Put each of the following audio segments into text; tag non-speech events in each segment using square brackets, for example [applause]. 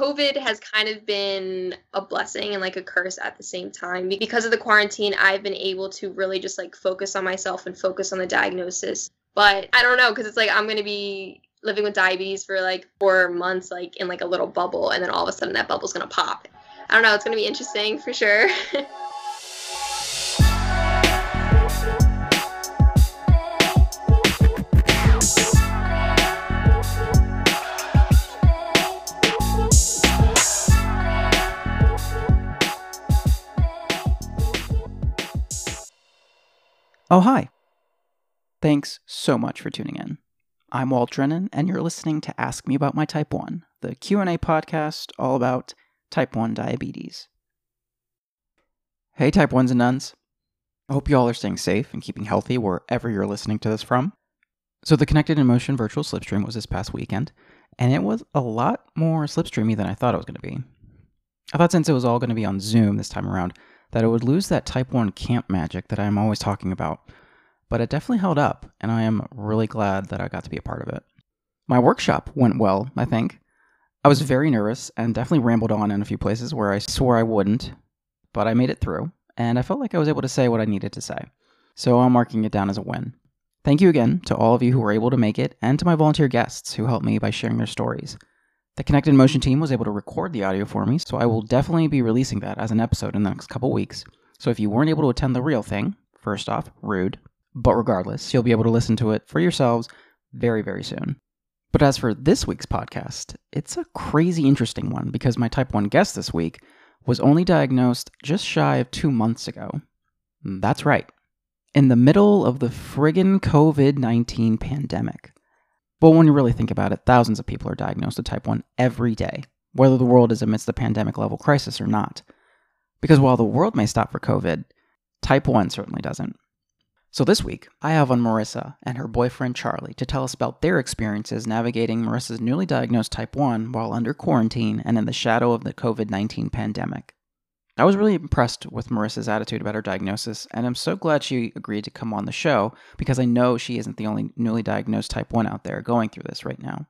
COVID has kind of been a blessing and like a curse at the same time. Because of the quarantine, I've been able to really just like focus on myself and focus on the diagnosis. But I don't know because it's like I'm going to be living with diabetes for like four months, like in like a little bubble, and then all of a sudden that bubble's going to pop. I don't know. It's going to be interesting for sure. [laughs] Oh, hi. Thanks so much for tuning in. I'm Walt Drennan, and you're listening to Ask Me About My Type 1, the Q&A podcast all about type 1 diabetes. Hey, type 1s and nuns. I hope you all are staying safe and keeping healthy wherever you're listening to this from. So, the Connected in Motion virtual slipstream was this past weekend, and it was a lot more slipstreamy than I thought it was going to be. I thought since it was all going to be on Zoom this time around, that it would lose that Type 1 camp magic that I'm always talking about. But it definitely held up, and I am really glad that I got to be a part of it. My workshop went well, I think. I was very nervous and definitely rambled on in a few places where I swore I wouldn't, but I made it through, and I felt like I was able to say what I needed to say. So I'm marking it down as a win. Thank you again to all of you who were able to make it, and to my volunteer guests who helped me by sharing their stories. The Connected Motion team was able to record the audio for me, so I will definitely be releasing that as an episode in the next couple weeks. So if you weren't able to attend the real thing, first off, rude. But regardless, you'll be able to listen to it for yourselves very, very soon. But as for this week's podcast, it's a crazy interesting one because my type 1 guest this week was only diagnosed just shy of two months ago. That's right. In the middle of the friggin' COVID 19 pandemic. But when you really think about it, thousands of people are diagnosed with type 1 every day, whether the world is amidst a pandemic level crisis or not. Because while the world may stop for COVID, type 1 certainly doesn't. So this week, I have on Marissa and her boyfriend Charlie to tell us about their experiences navigating Marissa's newly diagnosed type 1 while under quarantine and in the shadow of the COVID 19 pandemic. I was really impressed with Marissa's attitude about her diagnosis, and I'm so glad she agreed to come on the show because I know she isn't the only newly diagnosed type 1 out there going through this right now.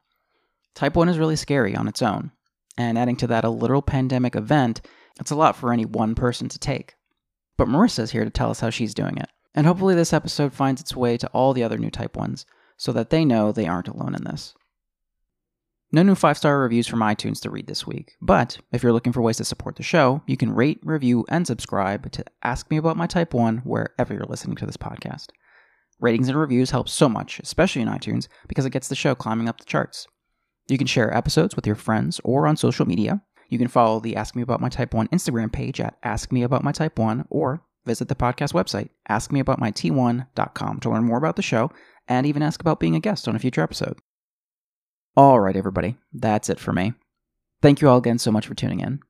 Type 1 is really scary on its own, and adding to that a literal pandemic event, it's a lot for any one person to take. But Marissa's here to tell us how she's doing it, and hopefully this episode finds its way to all the other new type 1s so that they know they aren't alone in this. No new five star reviews from iTunes to read this week, but if you're looking for ways to support the show, you can rate, review, and subscribe to Ask Me About My Type 1 wherever you're listening to this podcast. Ratings and reviews help so much, especially in iTunes, because it gets the show climbing up the charts. You can share episodes with your friends or on social media. You can follow the Ask Me About My Type 1 Instagram page at Ask Me About My Type 1 or visit the podcast website, askmeaboutmyt1.com to learn more about the show and even ask about being a guest on a future episode. All right, everybody, that's it for me. Thank you all again so much for tuning in.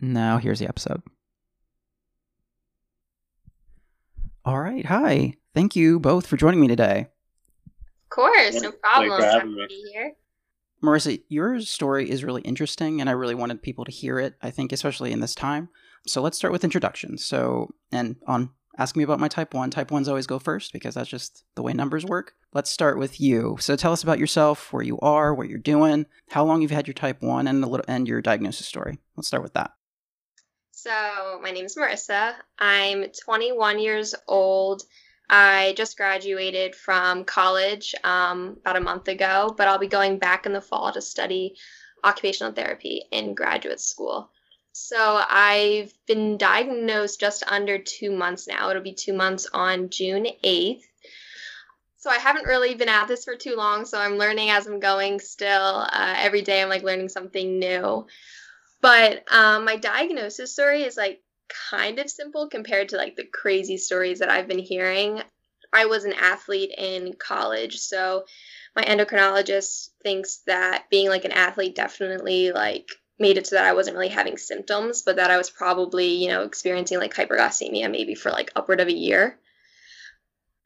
Now, here's the episode. All right, hi. Thank you both for joining me today. Of course, no problem. Thanks for having Happy to be here. Marissa, your story is really interesting, and I really wanted people to hear it, I think, especially in this time. So let's start with introductions. So, and on Ask Me About My Type 1, Type 1s always go first because that's just the way numbers work. Let's start with you. So tell us about yourself, where you are, what you're doing, how long you've had your Type 1, and, a little, and your diagnosis story. Let's start with that. So, my name is Marissa. I'm 21 years old. I just graduated from college um, about a month ago, but I'll be going back in the fall to study occupational therapy in graduate school. So, I've been diagnosed just under two months now. It'll be two months on June 8th. So, I haven't really been at this for too long, so I'm learning as I'm going still. Uh, every day, I'm like learning something new. But um, my diagnosis story is like kind of simple compared to like the crazy stories that I've been hearing. I was an athlete in college, so my endocrinologist thinks that being like an athlete definitely like made it so that I wasn't really having symptoms, but that I was probably, you know, experiencing like hyperglycemia maybe for like upward of a year.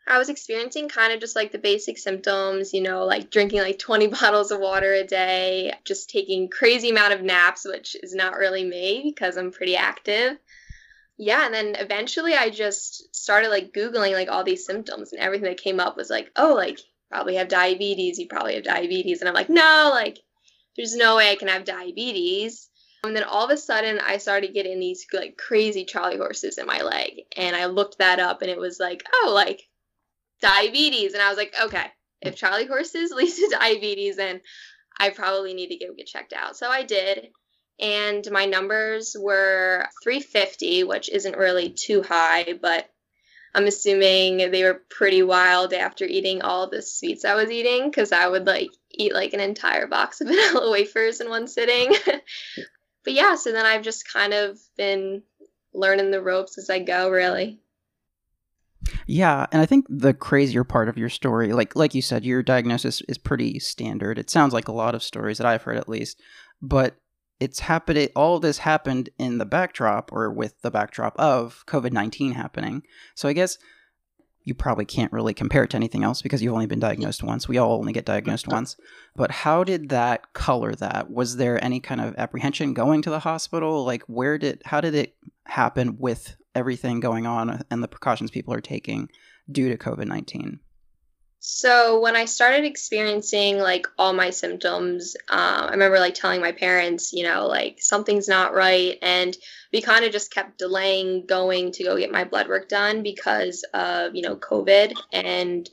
I was experiencing kind of just like the basic symptoms, you know, like drinking like 20 [laughs] bottles of water a day, just taking crazy amount of naps, which is not really me because I'm pretty active. Yeah, and then eventually I just started like googling like all these symptoms and everything that came up was like, "Oh, like probably have diabetes, you probably have diabetes." And I'm like, "No, like there's no way I can have diabetes." And then all of a sudden, I started getting these like crazy charley horses in my leg. And I looked that up and it was like, oh, like diabetes. And I was like, okay, if charley horses [laughs] lead to diabetes, then I probably need to go get checked out. So I did. And my numbers were 350, which isn't really too high, but I'm assuming they were pretty wild after eating all the sweets I was eating because I would like eat like an entire box of [laughs] vanilla wafers in one sitting. [laughs] but yeah, so then I've just kind of been learning the ropes as I go, really. Yeah, and I think the crazier part of your story, like like you said, your diagnosis is pretty standard. It sounds like a lot of stories that I've heard at least, but it's happened all this happened in the backdrop or with the backdrop of covid-19 happening so i guess you probably can't really compare it to anything else because you've only been diagnosed once. We all only get diagnosed once. But how did that color that? Was there any kind of apprehension going to the hospital? Like where did how did it happen with everything going on and the precautions people are taking due to covid-19 so when I started experiencing like all my symptoms, um, I remember like telling my parents, you know, like something's not right, and we kind of just kept delaying going to go get my blood work done because of you know COVID, and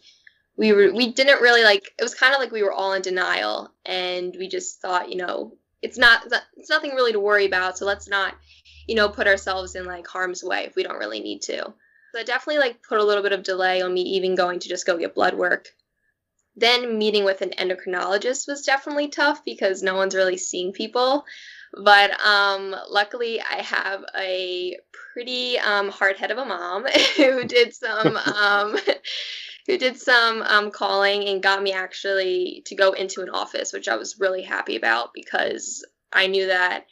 we were we didn't really like it was kind of like we were all in denial, and we just thought, you know, it's not it's nothing really to worry about, so let's not, you know, put ourselves in like harm's way if we don't really need to. That definitely like put a little bit of delay on me even going to just go get blood work. Then meeting with an endocrinologist was definitely tough because no one's really seeing people. But um, luckily, I have a pretty um, hard head of a mom [laughs] who did some [laughs] um, who did some um, calling and got me actually to go into an office, which I was really happy about because I knew that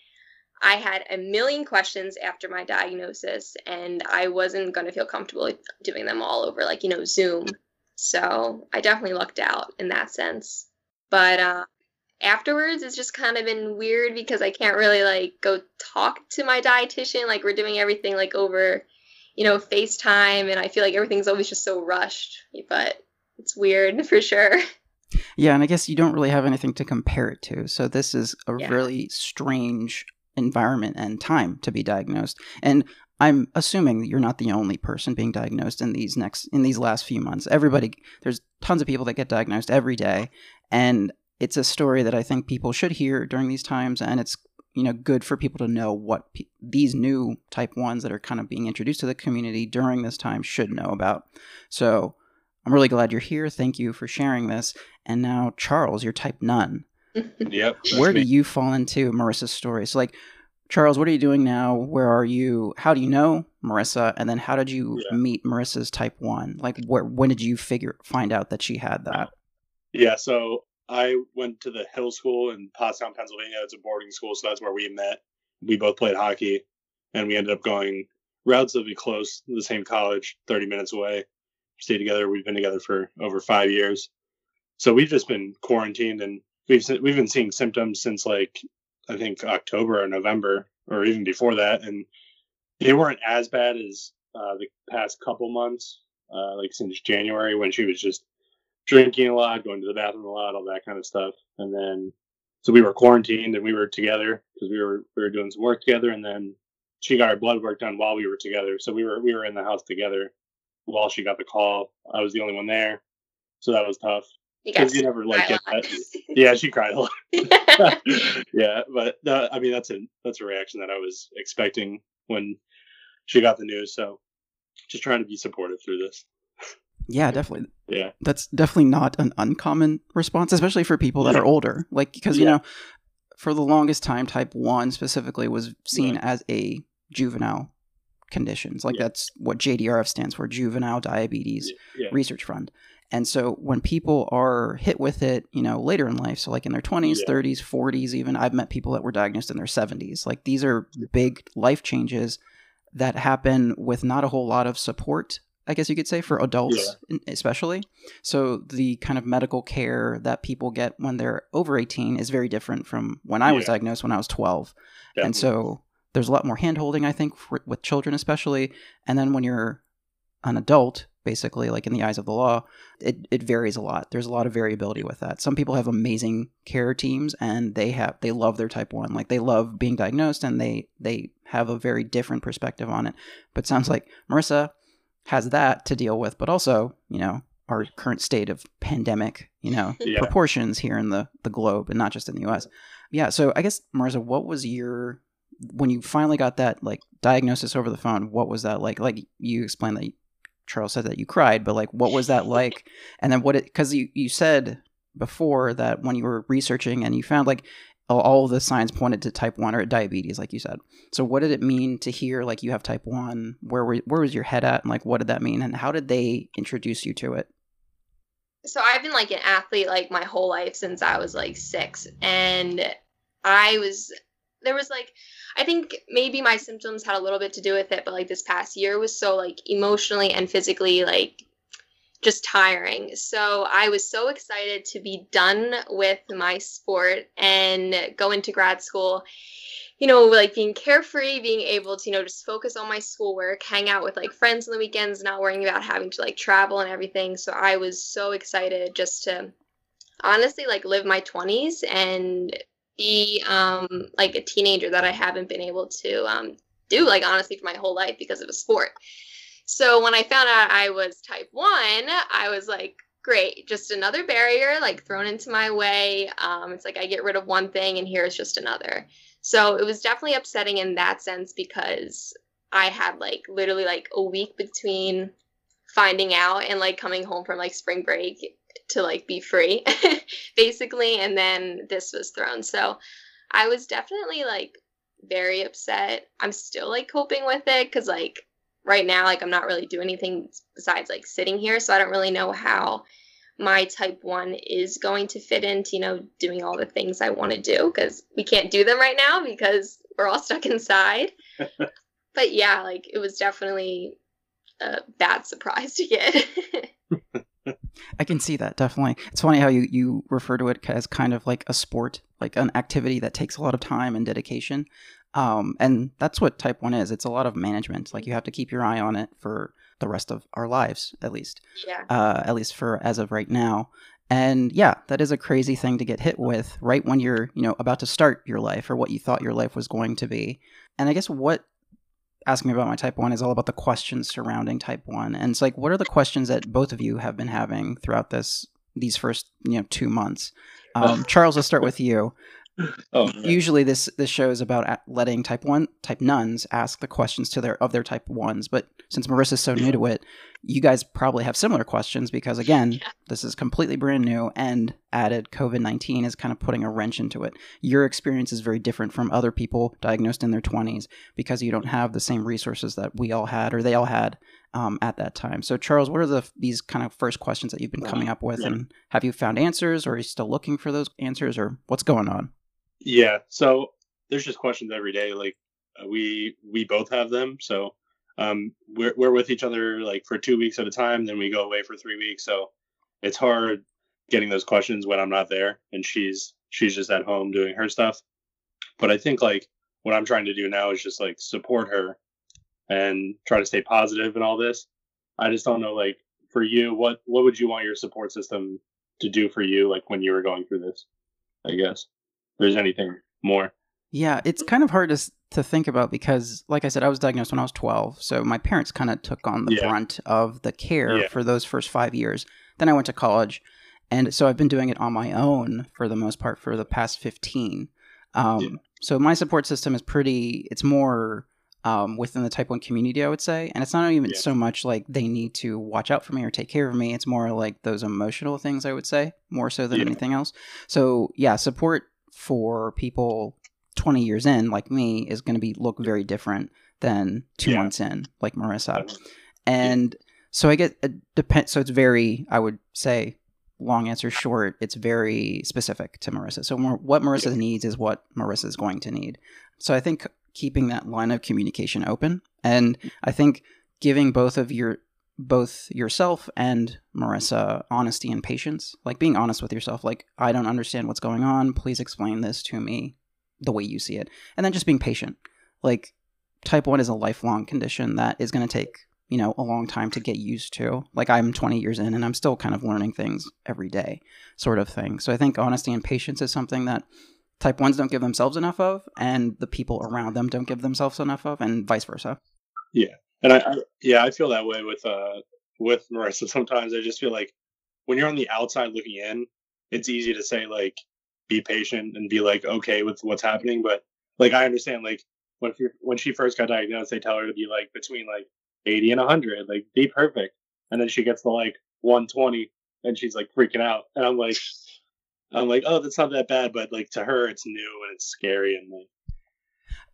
I had a million questions after my diagnosis, and I wasn't going to feel comfortable doing them all over, like, you know, Zoom. So I definitely lucked out in that sense. But uh, afterwards, it's just kind of been weird because I can't really, like, go talk to my dietitian. Like, we're doing everything, like, over, you know, FaceTime, and I feel like everything's always just so rushed. But it's weird [laughs] for sure. Yeah, and I guess you don't really have anything to compare it to. So this is a yeah. really strange environment and time to be diagnosed. And I'm assuming that you're not the only person being diagnosed in these next in these last few months. Everybody there's tons of people that get diagnosed every day and it's a story that I think people should hear during these times and it's you know good for people to know what pe- these new type 1s that are kind of being introduced to the community during this time should know about. So I'm really glad you're here. Thank you for sharing this. And now Charles, you're type none. [laughs] yep. Where me. do you fall into Marissa's story? So, like, Charles, what are you doing now? Where are you? How do you know Marissa? And then how did you yeah. meet Marissa's type one? Like, where when did you figure find out that she had that? Yeah, so I went to the Hill School in Pottstown, Pennsylvania. It's a boarding school, so that's where we met. We both played hockey, and we ended up going relatively close, to the same college, 30 minutes away. Stayed together. We've been together for over five years. So we've just been quarantined and we've we've been seeing symptoms since like I think October or November or even before that, and they weren't as bad as uh, the past couple months, uh, like since January when she was just drinking a lot, going to the bathroom a lot, all that kind of stuff. And then so we were quarantined and we were together because we were we were doing some work together, and then she got her blood work done while we were together. So we were we were in the house together while she got the call. I was the only one there, so that was tough. Because you, never like get that. [laughs] yeah, she cried a lot. [laughs] [laughs] yeah, but that, I mean that's a that's a reaction that I was expecting when she got the news. So just trying to be supportive through this. Yeah, definitely. Yeah, that's definitely not an uncommon response, especially for people that yeah. are older. Like because you know, for the longest time, type one specifically was seen right. as a juvenile conditions. Like yeah. that's what JDRF stands for, Juvenile Diabetes yeah. Research Fund. And so when people are hit with it, you know, later in life, so like in their 20s, yeah. 30s, 40s, even, I've met people that were diagnosed in their 70s. Like these are big life changes that happen with not a whole lot of support, I guess you could say, for adults yeah. especially. So the kind of medical care that people get when they're over 18 is very different from when I was diagnosed when I was 12. And so there's a lot more handholding, I think, for, with children especially. And then when you're an adult, basically, like in the eyes of the law, it, it varies a lot. There's a lot of variability with that. Some people have amazing care teams and they have they love their type one. Like they love being diagnosed and they they have a very different perspective on it. But sounds like Marissa has that to deal with, but also, you know, our current state of pandemic, you know, [laughs] Yeah. proportions here in the, the globe and not just in the US. Yeah. So I guess Marissa, what was your when you finally got that like diagnosis over the phone, what was that like? Like you explained that Charles said that you cried, but like what was that [laughs] like? And then what it because you, you said before that when you were researching and you found like all- the signs pointed to type 1 or diabetes like you said. So what did it mean to hear like you have type 1 where were, where was your head at? And like what did that mean? And how did they introduce you to it? So I've been like an athlete like my whole life since I was like six, and I was there was like I think maybe my symptoms had a little bit to do with it, but like this past year was so like emotionally and physically like just tiring. So I was so excited to be done with my sport and go into grad school. You know, like being carefree, being able to, you know, just focus on my schoolwork, hang out with like friends on the weekends, not worrying about having to like travel and everything. So I was so excited just to honestly like live my 20s and be um like a teenager that I haven't been able to um do like honestly for my whole life because of a sport. So when I found out I was type 1, I was like great, just another barrier like thrown into my way. Um it's like I get rid of one thing and here's just another. So it was definitely upsetting in that sense because I had like literally like a week between finding out and like coming home from like spring break to like be free [laughs] basically and then this was thrown. So i was definitely like very upset. I'm still like coping with it because like right now like i'm not really doing anything besides like sitting here so i don't really know how my type 1 is going to fit into you know doing all the things i want to do because we can't do them right now because we're all stuck inside. [laughs] But yeah like it was definitely a bad surprise to get [laughs] I can see that definitely. It's funny how you you refer to it as kind of like a sport, like an activity that takes a lot of time and dedication. Um, and that's what type one is. It's a lot of management. Like you have to keep your eye on it for the rest of our lives, at least. yeah Uh, at least for as of right now. And yeah, that is a crazy thing to get hit with right when you're, you know, about to start your life or what you thought your life was going to be. And I guess what asking me about my type 1 is all about the questions surrounding type 1 and it's like what are the questions that both of you have been having throughout this these first you know two months? Um, charles let's start with you Oh, usually this this show is about letting type 1 type nuns ask the questions to their of their type 1s but since marissa's so new to it you guys probably have similar questions because again Yeah. this is completely brand new and added covid-19 is kind of putting a wrench into it your experience is very different from other people diagnosed in their 20s because you don't have the same resources that we all had or they all had um, at that time. So, Charles, what are the these kind of first questions that you've been coming up with, Yeah. and have you found answers, or are you still looking for those answers, or what's going on? Yeah. So there's just questions every day. Like uh, we we both have them. So um, we're we're with each other like for two weeks at a time. Then we go away for three weeks. So it's hard getting those questions when I'm not there and she's she's just at home doing her stuff. But I think like what I'm trying to do now is just like support her and try to stay positive in all this. I just don't know like for you what what would you want your support system to do for you like when you were going through this? I guess there's anything more. Yeah, it's kind of hard to to think about because, like I said, I was diagnosed when I was twelve, so my parents kind of took on the Yeah. brunt of the care Yeah. for those first five years. Then I went to college, and so I've been doing it on my own for the most part for the past fifteen. Um, Yeah. So my support system is pretty. It's more um, within the type one community, I would say, and it's not even Yeah. so much like they need to watch out for me or take care of me. It's more like those emotional things, I would say, more so than Yeah. anything else. So yeah, support for people 20 years in like me is going to be look very different than two Yeah. months in like marissa. And so i get it depend so it's very i would say long answer short it's very specific to marissa. So more, what marissa Yeah. needs is what marissa is going to need. So i think keeping that line of communication open and mm-hmm. i think giving both of your both yourself and marissa honesty and patience like being honest with yourself like i don't understand what's going on please explain this to me the way you see it and then just being patient like type 1 is a lifelong condition that is going to take you know, a long time to get used to. Like I'm 20 years in and I'm still kind of learning things every day, sort of thing. So I think honesty and patience is something that type 1s don't give themselves enough of and the people around them don't give themselves enough of and vice versa. Yeah. And I, I yeah, I feel that way with uh with Marissa sometimes. I just feel like when you're on the outside looking in, it's easy to say like be patient and be like okay with what's happening, but like I understand like when she when she first got diagnosed, they tell her to be like between like 80 and 100, like be perfect. And then she gets to like 120 and she's like freaking out. And I'm like, I'm like, oh, that's not that bad. But like to her, it's new and it's scary. And like,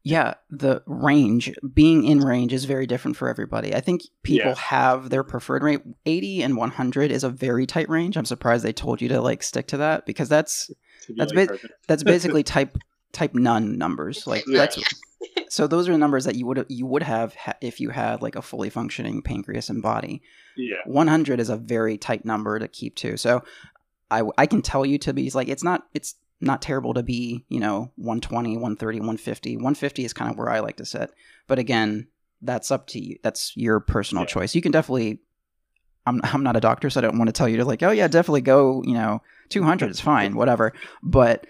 yeah, the range, being in range is very different for everybody. I think people Yeah. have their preferred rate. 80 and 100 is a very tight range. I'm surprised they told you to like stick to that because that's be That's like perfect. [laughs] that's basically type type none numbers. Like Yeah. that's so those are numbers that you would you would have ha- if you had like a fully functioning pancreas and body. Yeah. 100 is a very tight number to keep to. So I I can tell you to be like it's not it's not terrible to be, you know, 120, 130, 150. 150 is kind of where I like to sit. But again, that's up to you. That's your personal Yeah. choice. You can definitely I'm I'm not a doctor, so I don't want to tell you to like, oh yeah, definitely go, you know, 200 is fine, whatever. But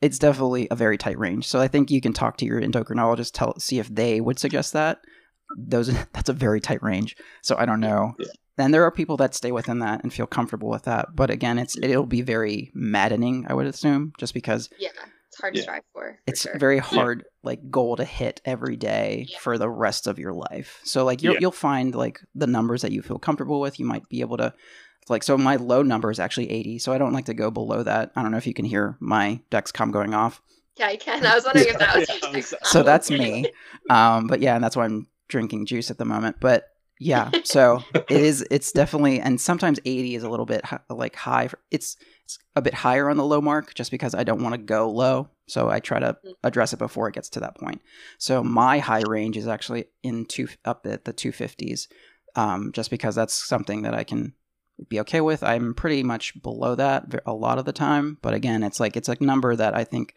it's definitely a very tight range. So I think you can talk to your endocrinologist, tell see if they would suggest that. Those [laughs] that's a very tight range. So I don't know. Yeah. And there are people that stay within that and feel comfortable with that. But again, it's it'll be very maddening, I would assume, just because Yeah, it's hard to strive for. for it's sure. very hard like goal to hit every day Yeah. for the rest of your life. So like you'll Yeah. you'll find like the numbers that you feel comfortable with. You might be able to like so my low number is actually 80, so I don't like to go below that. I don't know if you can hear my Dexcom going off. Yeah, I can. I was wondering if that was [laughs] Yeah, your I was- next So that's [laughs] me. Um but yeah, and that's why I'm drinking juice at the moment. But yeah, so [laughs] it is it's definitely and sometimes 80 is a little bit like high. For, it's it's a bit higher on the low mark just because I don't want to go low. So I try to Mm. address it before it gets to that point. So my high range is actually in two up at the 250s, um, just because that's something that I can be okay with. I'm pretty much below that a lot of the time, but again, it's like it's a number that I think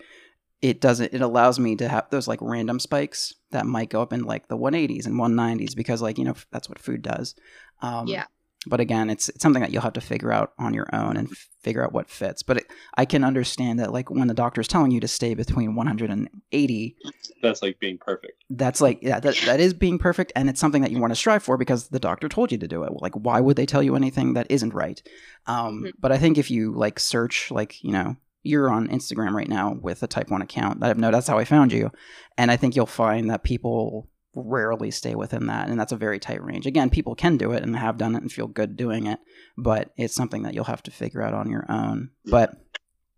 it doesn't. It allows me to have those like random spikes that might go up in like the 180s and 190s because like you know that's what food does. Um, Yeah. But again, it's, it's something that you'll have to figure out on your own and f- figure out what fits. But it, I can understand that, like when the doctor's telling you to stay between 180, That's like being perfect. that's like yeah, that that is being perfect, and it's something that you want to strive for because the doctor told you to do it. Like, why would they tell you anything that isn't right? Um, Mhm. But I think if you like search, like you know, you're on Instagram right now with a Type One account. I know that's how I found you, and I think you'll find that people rarely stay within that, and that's a very tight range. Again, people can do it and have done it and feel good doing it, but it's something that you'll have to figure out on your own. But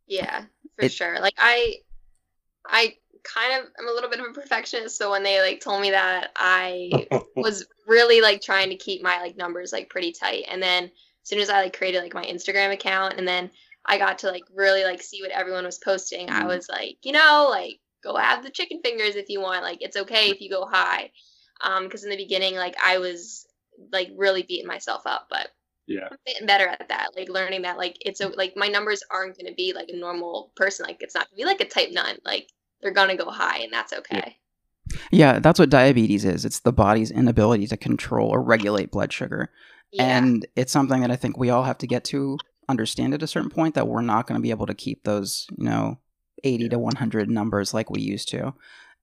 Yeah, for It- sure. Like I I kind of am a little bit of a perfectionist, so when they like told me that I [laughs] was really like trying to keep my like numbers like pretty tight. And then as soon as I like created like my Instagram account and then I got to like really like see what everyone was posting, I Mhm. was like, you know, like go have the chicken fingers if you want. Like it's okay if you go high. Um, because in the beginning, like I was like really beating myself up, but yeah. I'm getting better at that. Like learning that like it's a, like my numbers aren't going to be like a normal person. Like it's not going to be like a type nine. Like they're going to go high, and that's okay. yeah, that's what diabetes is. It's the body's inability to control or regulate blood sugar. Yeah. And it's something that I think we all have to get to understand at a certain point that we're not going to be able to keep those, you know, 80 to 100 numbers like we used to.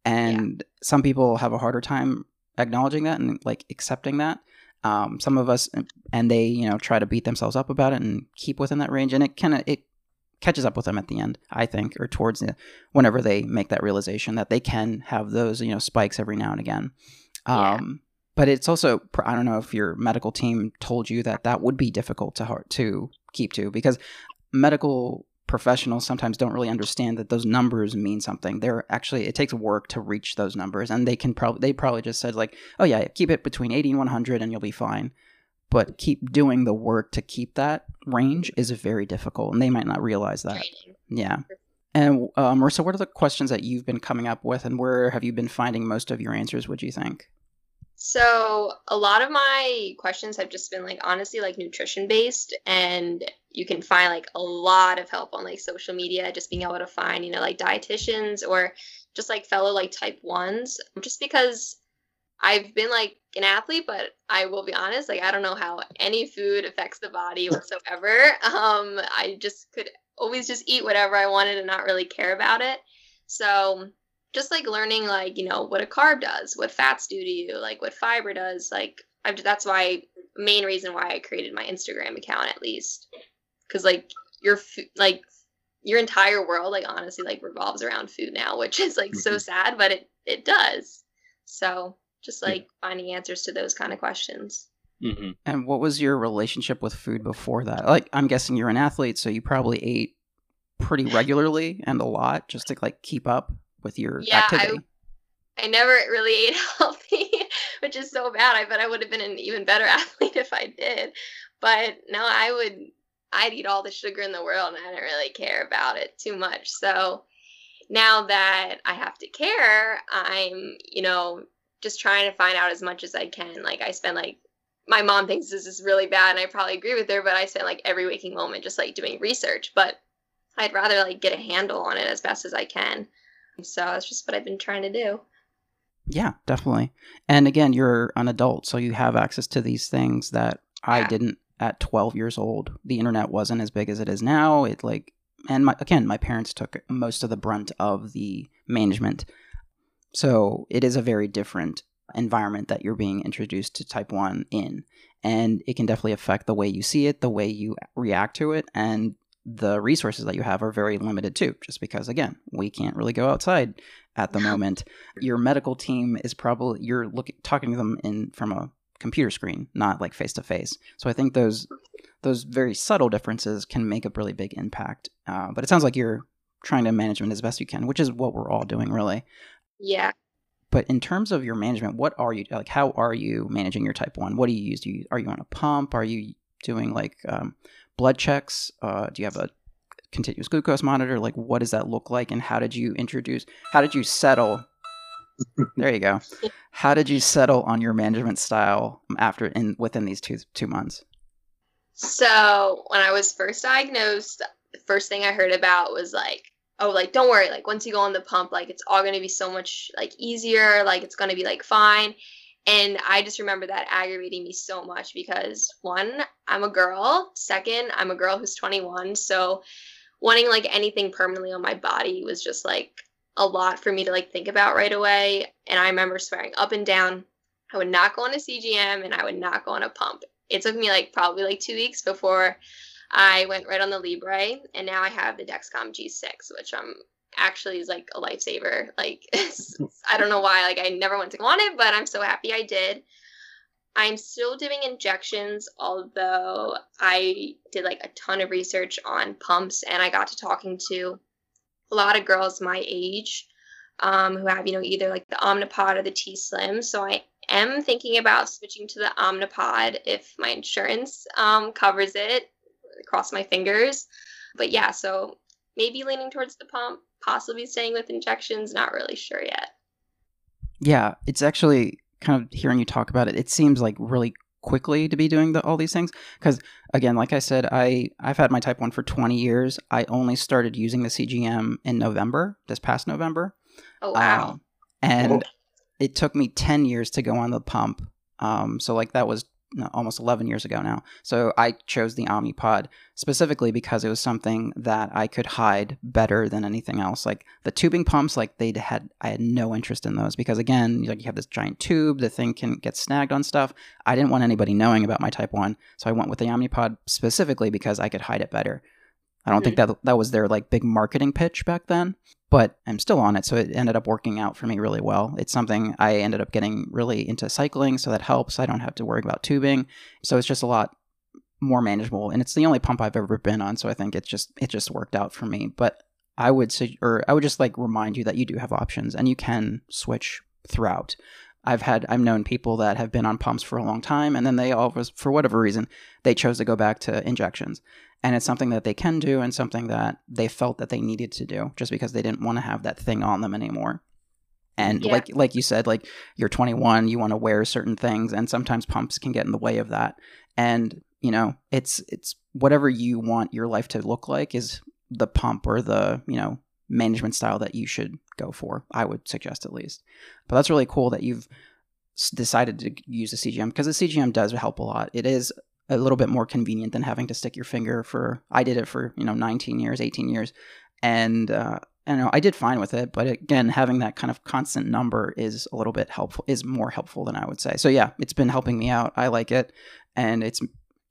And some people have a harder time acknowledging that and like accepting that. Um, some of us, and they, you know, try to beat themselves up about it and keep within that range. And it kind of, it catches up with them at the end, I think, or towards the, whenever they make that realization that they can have those, you know, spikes every now and again. Yeah. Um, but it's also I don't know if your medical team told you that that would be difficult to to keep to because medical professionals sometimes don't really understand that those numbers mean something. They're actually it takes work to reach those numbers, and they can probably they probably just said like, oh yeah, keep it between eighty and one hundred, and you'll be fine. But keep doing the work to keep that range is very difficult, and they might not realize that. Yeah. And uh, Marissa, what are the questions that you've been coming up with, and where have you been finding most of your answers? Would you think? So a lot of my questions have just been like honestly like nutrition based and you can find like a lot of help on like social media just being able to find you know like dietitians or just like fellow like type ones just because I've been like an athlete, but I will be honest, like I don't know how any food affects the body [laughs] whatsoever. Um, I just could always just eat whatever I wanted and not really care about it. So just like learning like, you know, what a carb does, what fats do to you, like what fiber does, like I've that's why main reason why I created my Instagram account at least. Cuz like your like your entire world like honestly like revolves around food now, which is like mm-hmm. so sad, but it it does. So just like finding answers to those kind of questions. Mm-hmm. And what was your relationship with food before that? Like, I'm guessing you're an athlete, so you probably ate pretty regularly and a lot just to like keep up with your yeah, activity. I, I never really [laughs] ate healthy, which is so bad. I bet I would have been an even better [laughs] athlete if I did. But no, I would. I'd eat all the sugar in the world, and I didn't really care about it too much. So now that I have to care, I'm, you know, just trying to find out as much as I can. Like I spend like my mom thinks this is really bad and I probably agree with her, but I spend like every waking moment just like doing research. But I'd rather like get a handle on it as best as I can. So that's just what I've been trying to do. Yeah, definitely. And again, you're an adult, so you have access to these things that I didn't at 12 years old. The internet wasn't as big as it is now. It like and my, again, my parents took most of the brunt of the management so it is a very different environment that you're being introduced to type 1 in. And it can definitely affect the way you see it, the way you react to it, and the resources that you have are very limited too, just because, again, we can't really go outside at the moment. Your medical team is probably, you're looking, talking to them in from a computer screen, not like face to face. So I think those those very subtle differences can make a really big impact. Uh, but it sounds like you're trying to manage them as best you can, which is what we're all doing, really. Yeah. But in terms of your management, what are you like? How are you managing your type one? What do you use? Do you are you on a pump? Are you doing like um, blood checks? Uh, do you have a continuous glucose monitor? Like, what does that look like? And how did you introduce? How did you settle? [laughs] there you go. How did you settle on your management style after in within these two two months? So when I was first diagnosed, the first thing I heard about was like oh like don't worry like once you go on the pump like it's all going to be so much like easier like it's going to be like fine and i just remember that aggravating me so much because one i'm a girl. Second i'm a girl who's 21 so wanting like anything permanently on my body was just like a lot for me to like think about right away. And i remember swearing up and down. I would not go on a cgm and i would not go on a pump. It took me like probably like two weeks before I went right on the Libre, and now I have the Dexcom G6, which I'm actually is like a lifesaver. Like [laughs] I don't know why, like I never went to go on it, but I'm so happy I did. I'm still doing injections, although I did like a ton of research on pumps, and I got to talking to a lot of girls my age um, who have, you know, either like the Omnipod or the T Slim. So I am thinking about switching to the Omnipod if my insurance um, covers it cross my fingers. But yeah, so maybe leaning towards the pump, possibly staying with injections, not really sure yet. Yeah, it's actually kind of hearing you talk about it, it seems like really quickly to be doing the, all these things. Because again like i said i i've had my type 1 for 20 years. I only started using the cgm in november this past november. Oh wow. Um, and oh. it took me 10 years to go on the pump. Um, so like that was almost 11 years ago now. So I chose the Omnipod specifically because it was something that I could hide better than anything else. Like the tubing pumps, like they had, I had no interest in those because again, like you have this giant tube, the thing can get snagged on stuff. I didn't want anybody knowing about my type 1. So I went with the Omnipod specifically because I could hide it better. I don't think that that was their like big marketing pitch back then, but I'm still on it, so it ended up working out for me really well. It's something I ended up getting really into cycling, so that helps. I don't have to worry about tubing, so it's just a lot more manageable, and it's the only pump I've ever been on, so I think it just it just worked out for me. But I would say, or I would just like remind you that you do have options, and you can switch throughout. I've had I've known people that have been on pumps for a long time and then they all for whatever reason they chose to go back to injections and it's something that they can do and something that they felt that they needed to do just because they didn't want to have that thing on them anymore and yeah. like like you said like you're 21 you want to wear certain things and sometimes pumps can get in the way of that and you know it's it's whatever you want your life to look like is the pump or the you know management style that you should go for i would suggest at least but that's really cool that you've decided to use a CGM because the CGM does help a lot. It is a little bit more convenient than having to stick your finger for. I did it for you know 19 years, 18 years, and uh, I know I did fine with it. But again, having that kind of constant number is a little bit helpful. Is more helpful than I would say. So yeah, it's been helping me out. I like it, and it's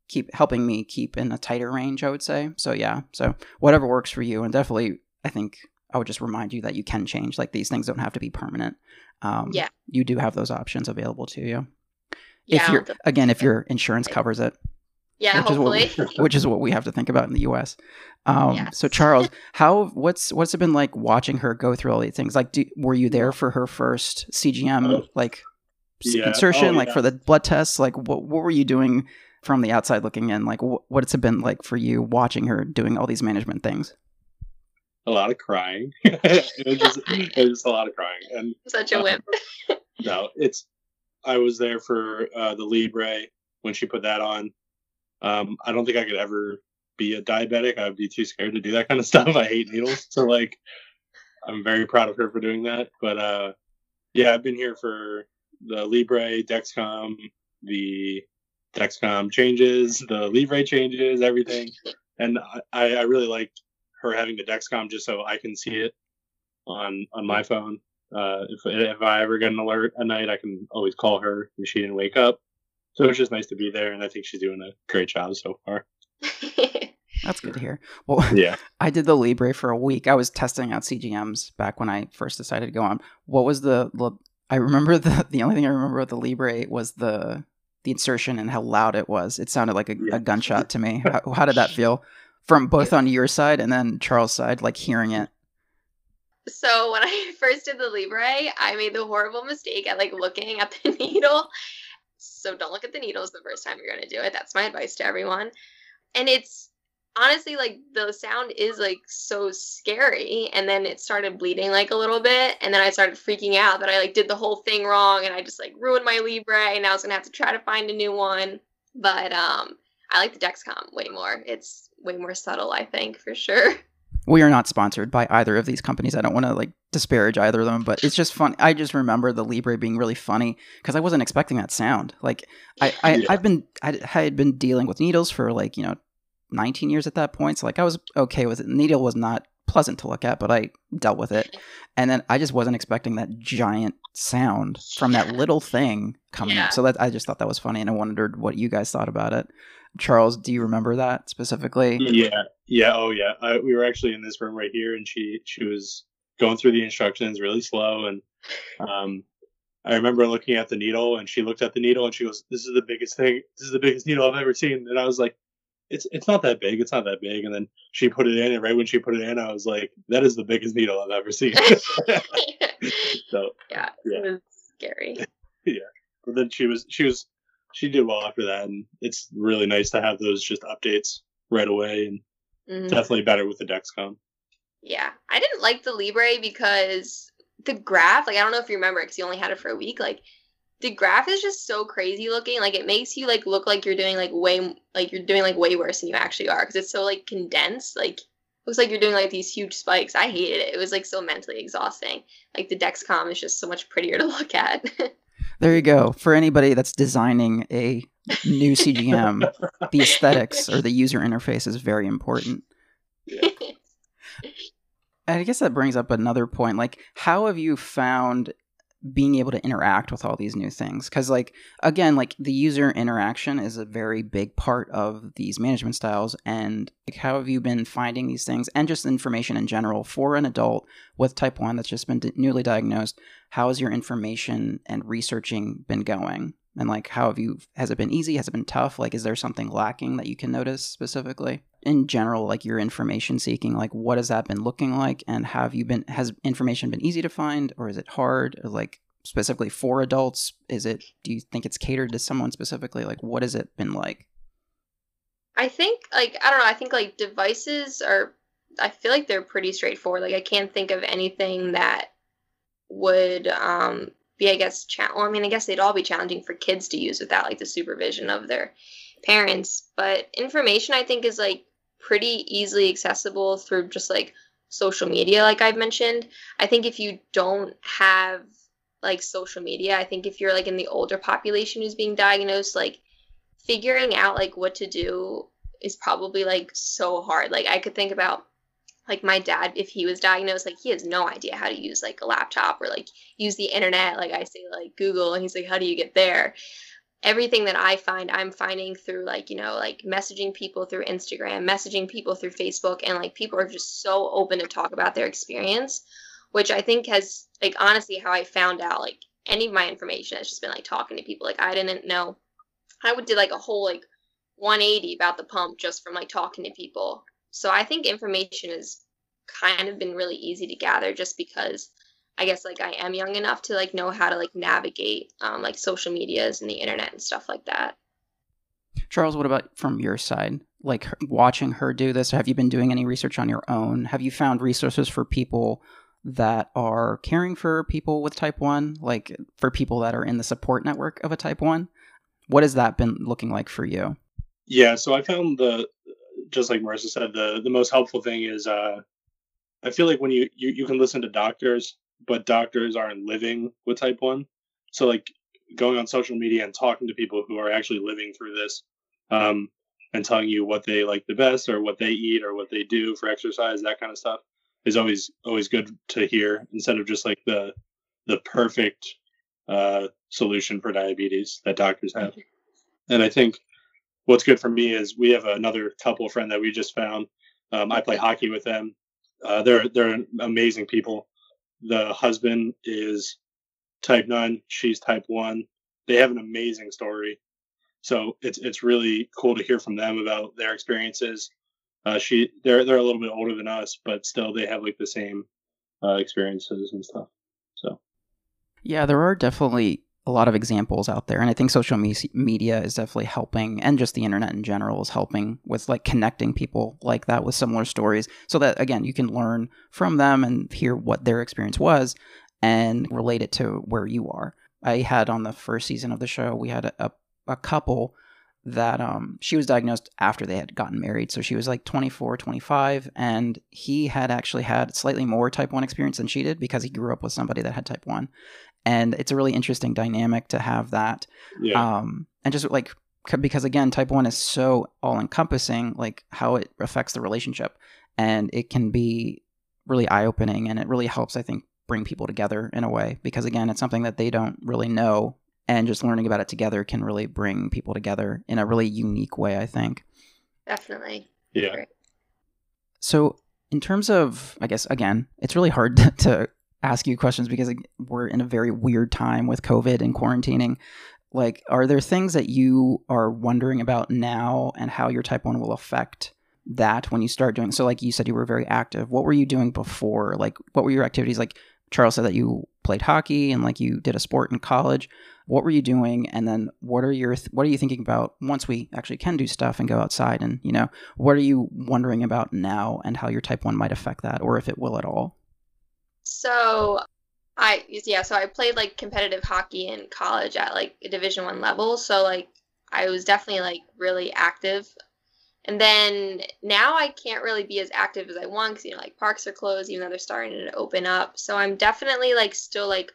keep helping me keep in a tighter range. I would say. So yeah. So whatever works for you, and definitely, I think I would just remind you that you can change. Like these things don't have to be permanent. Um, Yeah. You do have those options available to you. Yeah, if I'll you're de- again, if your insurance covers it, yeah, which is what we- hopefully. which is what we have to think about in the U.S. Um, Yes. So Charles, how what's what's it been like watching her go through all these things? Like, do, were you there for her first CGM Oh. like Yeah. insertion, Oh, like yeah. for the blood tests? Like, what what were you doing from the outside looking in? Like, wh- what's it been like for you watching her doing all these management things? a lot of crying. [laughs] it, was just, it was just a lot of crying, and Such a Uh, whip. [laughs] no, it's. I was there for uh, the Libre when she put that on. Um, I don't think I could ever be a diabetic. I'd be too scared to do that kind of [laughs] stuff. I hate needles, so like, I'm very proud of her for doing that. But uh, yeah, I've been here for the Libre, Dexcom, the Dexcom changes, the Libre changes, everything, and I, I really like her having the Dexcom just so I can see it on on my phone. Uh, if if I ever get an alert at night, I can always call her if she didn't wake up. So it's just nice to be there, and I think she's doing a great job so far. [laughs] That's good to hear. Well, [laughs] Yeah, I did the Libre for a week. I was testing out CGMs back when I first decided to go on. What was the? the- I remember [laughs] the the only thing I remember with the Libre was the the insertion and how loud it was. It sounded like a, Yeah. a gunshot to me. How, how did that feel from both on your side and then Charles' side, like hearing it? So when I [laughs] first did the Libre, I made the horrible mistake at like looking at the [laughs] needle. So don't look at the needles the first time you're gonna do it. That's my advice to everyone. And it's honestly like the sound is like so scary. And then it started bleeding like a little bit, and then I started freaking out that I like did the whole thing wrong, and I just like ruined my Libre, and I was gonna have to try to find a new one. But um, I like the Dexcom way more. It's way more subtle, I think, for sure. [laughs] We are not sponsored by either of these companies. I don't want to like disparage either of them, but it's just fun. I just remember the Libre being really funny because I wasn't expecting that sound. Like I, I Yeah. I've been I had been dealing with needles for like you know 19 years at that point, so like I was okay with it. Needle was not pleasant to look at, but I dealt with it. And then I just wasn't expecting that giant sound from that little thing coming Yeah. up. So that I just thought that was funny, and I wondered what you guys thought about it. Charles, do you remember that specifically? yeah, yeah. Oh, yeah. I, we were actually in this room right here, and she she was going through the instructions really slow, and um, I remember looking at the needle, and she looked at the needle, and she goes, "This is the biggest thing. This is the biggest needle I've ever seen." And I was like, "It's it's not that big. It's not that big." And then she put it in, and right when she put it in, I was like, "That is the biggest needle I've ever seen." [laughs] [laughs] so, yeah, Yeah. it was scary. [laughs] Yeah, but then she was she was she did well after that, and it's really nice to have those just updates right away, and Mhm. definitely better with the Dexcom. Yeah, I didn't like the Libre because the graph, like I don't know if you remember because you only had it for a week, like the graph is just so crazy looking. Like it makes you like look like you're doing like way like you're doing like way worse than you actually are because it's so like condensed. Like looks like you're doing like these huge spikes. I hated it. It was like so mentally exhausting. Like the Dexcom is just so much prettier to [laughs] look at. There you go. For anybody that's designing a new CGM, the aesthetics or the user interface is very important. And [laughs] I guess that brings up another point. Like, how have you found being able to interact with all these new things? Because, like, again, like the user interaction is a very big part of these management styles. And like, how have you been finding these things and just information in general for an adult with type one that's just been d- newly diagnosed? How has your information and researching been going? And like, how have you? Has it been easy? Has it been tough? Like, is there something lacking that you can notice specifically? In general like your information seeking like what has that been looking like and have you been has information been easy to find or is it hard or like specifically for adults is it do you think it's catered to someone specifically like what has it been like I think like I don't know. I think like devices are. I feel like they're pretty straightforward. Like I can't think of anything that would um be I guess cha- well, I mean I guess they'd all be challenging for kids to use without like the supervision of their parents. But information I think is like pretty easily accessible through just like social media like I've mentioned. I think if you don't have like social media. I think if you're like in the older population who's being diagnosed, like figuring out like what to do is probably like so hard. Like I could think about like my dad if he was diagnosed like he has no idea how to use like a laptop or like use the internet like i say like google and he's like how do you get there everything that i find i'm finding through like you know like messaging people through instagram messaging people through facebook and like people are just so open to talk about their experience which i think has like honestly how i found out like any of my information has just been like talking to people. Like i didn't know. I would did like a whole like 180 about the pump just from like talking to people. So I think information has kind of been really easy to gather just because I guess like I am young enough to like know how to like navigate um, like social medias and the internet and stuff like that. Charles, what about from your side? Like watching her do this, have you been doing any research on your own? Have you found resources for people that are caring for people with type 1, like for people that are in the support network of a type 1? What has that been looking like for you? Yeah, so I found the just like Marissa said, the the most helpful thing is uh, I feel like when you, you you can listen to doctors, but doctors aren't living with type one. So like going on social media and talking to people who are actually living through this, um, and telling you what they like the best or what they eat or what they do for exercise, that kind of stuff is always always good to hear instead of just like the the perfect uh, solution for diabetes that doctors have. And I think what's good for me is we have another couple friend that we just found. Um, I play hockey with them. Uh, they're they're amazing people. The husband is type nine, she's type one. They have an amazing story, so it's it's really cool to hear from them about their experiences. Uh, she they're they're a little bit older than us, but still they have like the same uh, experiences and stuff. So yeah, there are definitely a lot of examples out there and i think social me- media is definitely helping and just the internet in general is helping with like connecting people like that with similar stories so that again you can learn from them and hear what their experience was and relate it to where you are i had on the first season of the show we had a, a, couple that um, she was diagnosed after they had gotten married. So she was like 24, 25, and he had actually had slightly more type 1 experience than she did because he grew up with somebody that had type 1 and it's a really interesting dynamic to have that yeah. um and just like because again type 1 is so all encompassing like how it affects the relationship. And it can be really eye opening and it really helps i think bring people together in a way. Because again it's something that they don't really know and just learning about it together can really bring people together in a really unique way i think. Definitely. Yeah. So in terms of i guess again it's really hard [laughs] to, to ask you questions because we're in a very weird time with COVID and quarantining. Like, are there things that you are wondering about now and how your type 1 will affect that when you start doing so like you said you were very active. What were you doing before? Like what were your activities? Like charles said that you played hockey and like you did a sport in college. What were you doing? And then what are your th- what are you thinking about once we actually can do stuff and go outside and you know what are you wondering about now and how your type 1 might affect that or if it will at all so I yeah, so I played like competitive hockey in college at like a division 1 level, so like I was definitely like really active. And then now I can't really be as active as I want cuz you know like parks are closed even though they're starting to open up. So I'm definitely like still like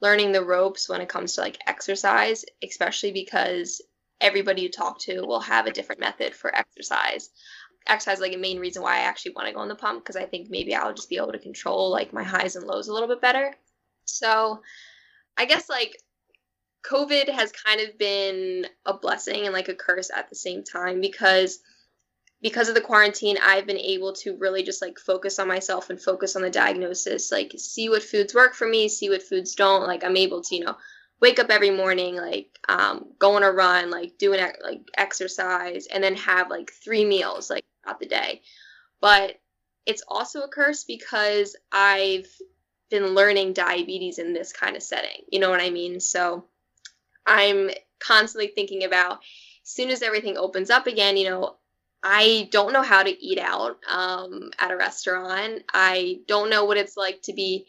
learning the ropes when it comes to like exercise, especially because everybody you talk to will have a different method for exercise exercise like a main reason why I actually want to go on the pump because I think maybe I'll just be able to control like my highs and lows a little bit better. So I guess like COVID has kind of been a blessing and like a curse at the same time because because of the quarantine I've been able to really just like focus on myself and focus on the diagnosis, like see what foods work for me, see what foods don't. Like I'm able to, you know, wake up every morning, like um, go on a run, like do an like exercise, and then have like three meals like the day. But it's also a curse because I've been learning diabetes in this kind of setting. You know what I mean? So I'm constantly thinking about as soon as everything opens up again, you know, I don't know how to eat out um, at a restaurant. I don't know what it's like to be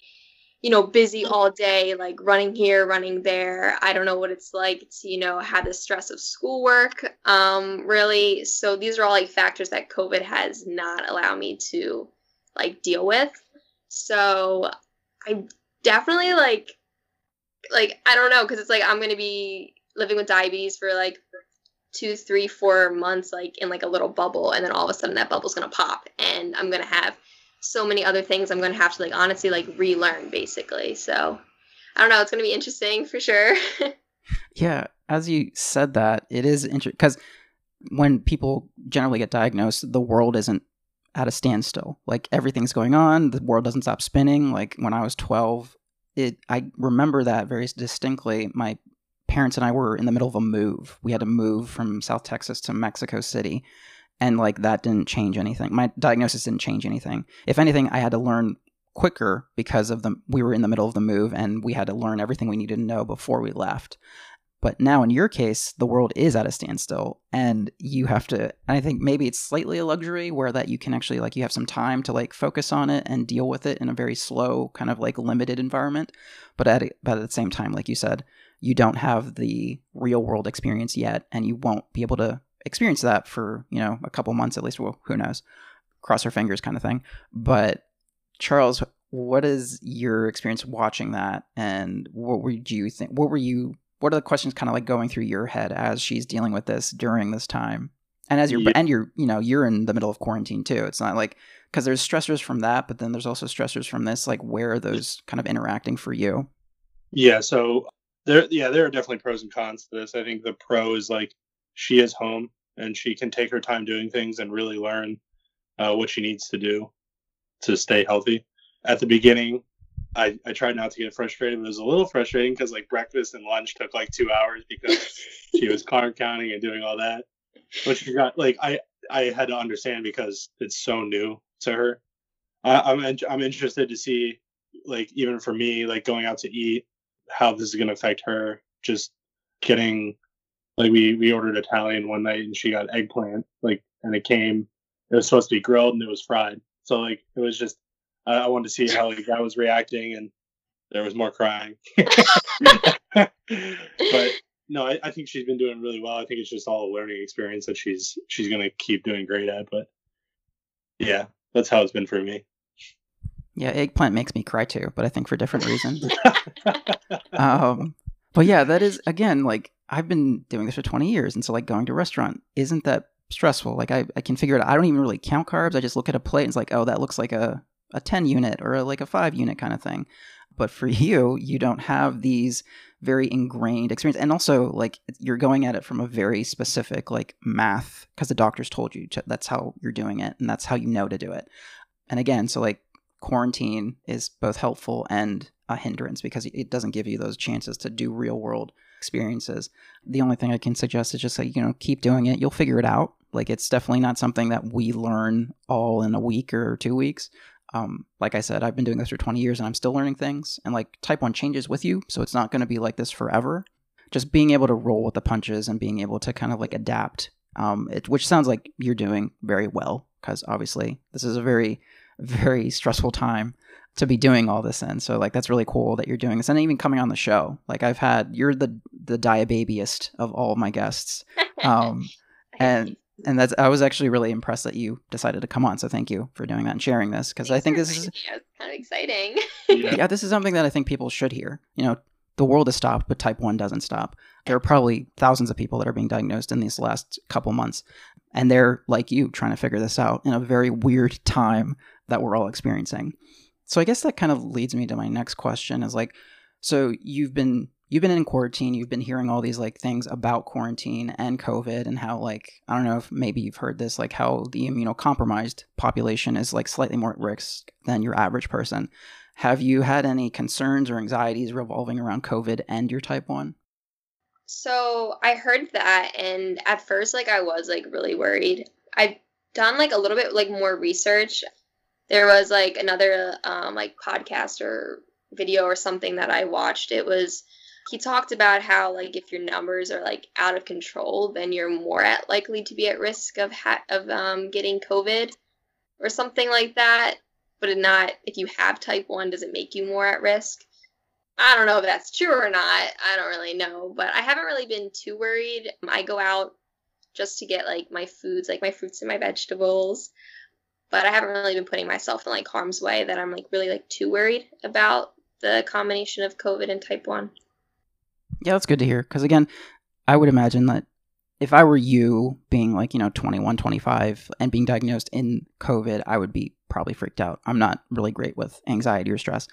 you know, busy all day, like running here, running there. I don't know what it's like to, you know, have the stress of schoolwork, um, really. So these are all like factors that COVID has not allowed me to like deal with. So I definitely like like I don't know because it's like I'm gonna be living with diabetes for like two, three, four months, like in like a little bubble, and then all of a sudden that bubble's gonna pop, and I'm gonna have so many other things I'm gonna have to like honestly like relearn basically. So I don't know. It's gonna be interesting for sure. [laughs] yeah, as you said that, it is interesting because when people generally get diagnosed, the world isn't at a standstill. Like everything's going on, the world doesn't stop spinning. Like when I was 12, it I remember that very distinctly. My parents and I were in the middle of a move. We had to move from South Texas to Mexico City. And like that didn't change anything. My diagnosis didn't change anything. If anything, I had to learn quicker because of the we were in the middle of the move and we had to learn everything we needed to know before we left. But now in your case, the world is at a standstill and you have to and I think maybe it's slightly a luxury where that you can actually like you have some time to like focus on it and deal with it in a very slow kind of like limited environment. But at but at the same time, like you said, you don't have the real world experience yet and you won't be able to experience that for, you know, a couple months at least, well, who knows. Cross our fingers kind of thing. But Charles, what is your experience watching that and what were you think what were you what are the questions kind of like going through your head as she's dealing with this during this time and as you're yeah. and you're you know you're in the middle of quarantine too it's not like because there's stressors from that but then there's also stressors from this like where are those kind of interacting for you yeah so there yeah there are definitely pros and cons to this i think the pro is like she is home and she can take her time doing things and really learn uh, what she needs to do to stay healthy at the beginning I, I tried not to get frustrated, but it was a little frustrating because like breakfast and lunch took like two hours because [laughs] she was carb counting and doing all that. Which you got like I I had to understand because it's so new to her. I, I'm I'm interested to see like even for me like going out to eat how this is gonna affect her. Just getting like we we ordered Italian one night and she got eggplant like and it came it was supposed to be grilled and it was fried. So like it was just I, I wanted to see how the guy was reacting, and there was more crying. [laughs] but no, I, I, think she's been doing really well. I think it's just all a learning experience that she's she's gonna keep doing great at. But yeah, that's how it's been for me. Yeah, eggplant makes me cry too, but I think for different reasons. [laughs] um, but yeah, that is again like I've been doing this for 20 years, and so like going to a restaurant isn't that stressful. Like I, I can figure it out. I don't even really count carbs. I just look at a plate and it's like, oh, that looks like a a 10 unit or a, like a 5 unit kind of thing but for [laughs] you you don't have these very ingrained experience and also like you're going at it from a very specific like math because the doctors told you to, that's how you're doing it and that's how you know to do it and again so like quarantine is both helpful and a hindrance because it doesn't give you those chances to do real world experiences the only thing i can suggest is just like you know keep doing it you'll figure it out like it's definitely not something that we learn all in a week or two weeks um, like I said, I've been doing this for 20 years and I'm still learning things. And like type 1 changes with you. So it's not going to be like this forever. Just being able to roll with the punches and being able to kind of like adapt, um, it, which sounds like you're doing very well because obviously this is a very, [laughs] very stressful time to be doing all this in. So like that's really cool that you're doing this and even coming on the show. Like I've had you're the the diababiest of all of my guests. [laughs] Um, and and that's I was actually really impressed that you decided to come on. So thank you for doing that and sharing this because I think this is kind of exciting. yeah. [laughs] yeah, this is something that I think people should hear. You know, the world has stopped, but type one doesn't stop. There are probably thousands of people that are being diagnosed in these last couple months, and they're like you trying to figure this out in a very weird time that we're all experiencing. So I guess that kind of leads me to my next question: is like, so you've been you've been in quarantine you've been hearing all these like things about quarantine and covid and how like i don't know if maybe you've heard this like how the immunocompromised population is like slightly more at risk than your average person. Have you had any concerns or anxieties revolving around covid and your type 1 so i heard that and at first like i was like really worried. I've done like a little bit like more research there was like another um like podcast or video or something that i watched it was he talked about how like if your numbers are like out of control, then you're more at likely to be at risk of ha- of um, getting COVID or something like that. But not if you have type one, does it make you more at risk? I don't know if that's true or not. I don't really know, but I haven't really been too worried. I go out just to get like my foods, like my fruits and my vegetables. But I haven't really been putting myself in like harm's way that I'm like really like too worried about the combination of COVID and type 1. Yeah, that's good to hear. Because again, I would imagine that if I were you being like, you know, 21, 25 and being diagnosed in COVID, I would be probably freaked out. I'm not really great with anxiety or stress.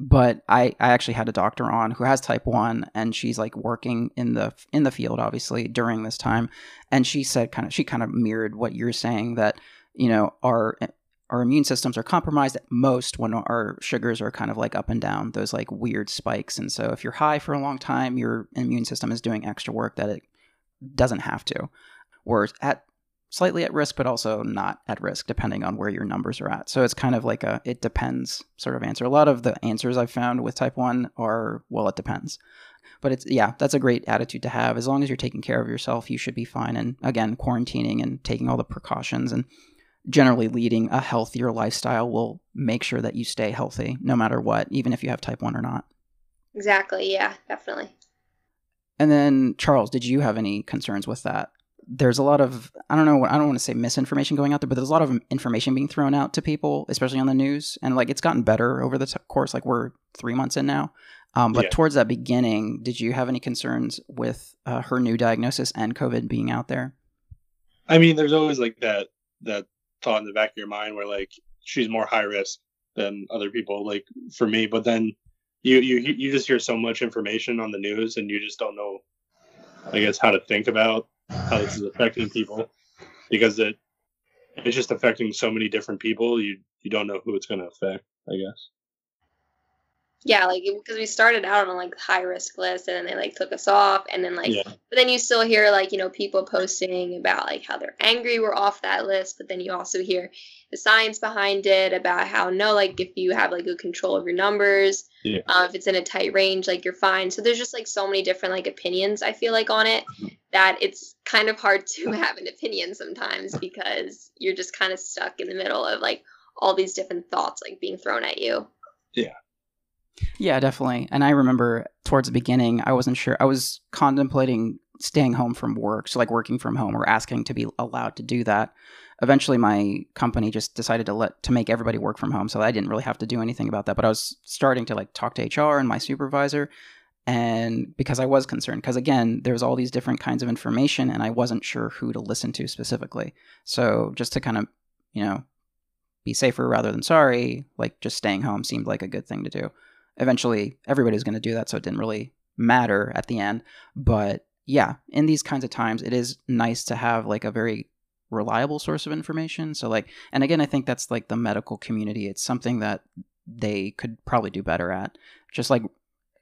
But I, I actually had a doctor on who has type 1 and she's like working in the in the field obviously during this time and she said kind of she kind of mirrored what you're saying that you know our our immune systems are compromised at most when our sugars are kind of like up and down those like weird spikes and so if you're high for a long time your immune system is doing extra work that it doesn't have to. We're at slightly at risk, but also not at risk, depending on where your numbers are at. So it's kind of like a it depends sort of answer. A lot of the answers I've found with type 1 are, well, it depends. But it's, yeah, that's a great attitude to have. As long as you're taking care of yourself, you should be fine. And again, quarantining and taking all the precautions and generally leading a healthier lifestyle will make sure that you stay healthy no matter what, even if you have type 1 or not. Exactly. Yeah, definitely. And then Charles, did you have any concerns with that? There's a lot of I don't know I don't want to say misinformation going out there, but there's a lot of information being thrown out to people, especially on the news, and like it's gotten better over the t- course. Like we're three months in now, um, but yeah. towards that beginning, did you have any concerns with uh, her new diagnosis and COVID being out there? I mean, there's always like that that thought in the back of your mind where like she's more high risk than other people, like for me. But then you you you just hear so much information on the news and you just don't know i guess how to think about how this is affecting people because it it's just affecting so many different people you you don't know who it's going to affect i guess yeah like because we started out on like high risk list and then they like took us off and then like yeah. but then you still hear like you know people posting about like how they're angry we're off that list but then you also hear the science behind it about how no like if you have like good control of your numbers yeah. uh, if it's in a tight range like you're fine so there's just like so many different like opinions i feel like on it mm-hmm. that it's kind of hard to [laughs] have an opinion sometimes because you're just kind of stuck in the middle of like all these different thoughts like being thrown at you yeah yeah, definitely. And I remember towards the beginning, I wasn't sure. I was contemplating staying home from work, so like working from home or asking to be allowed to do that. Eventually, my company just decided to let to make everybody work from home, so I didn't really have to do anything about that. But I was starting to like talk to HR and my supervisor, and because I was concerned, because again, there's all these different kinds of information, and I wasn't sure who to listen to specifically. So just to kind of, you know, be safer rather than sorry, like just staying home seemed like a good thing to do eventually everybody's going to do that, so it didn't really matter at the end. But yeah, in these kinds of times, it is nice to have like a very reliable source of information. So like, and again, I think that's like the medical community. It's something that they could probably do better at. Just like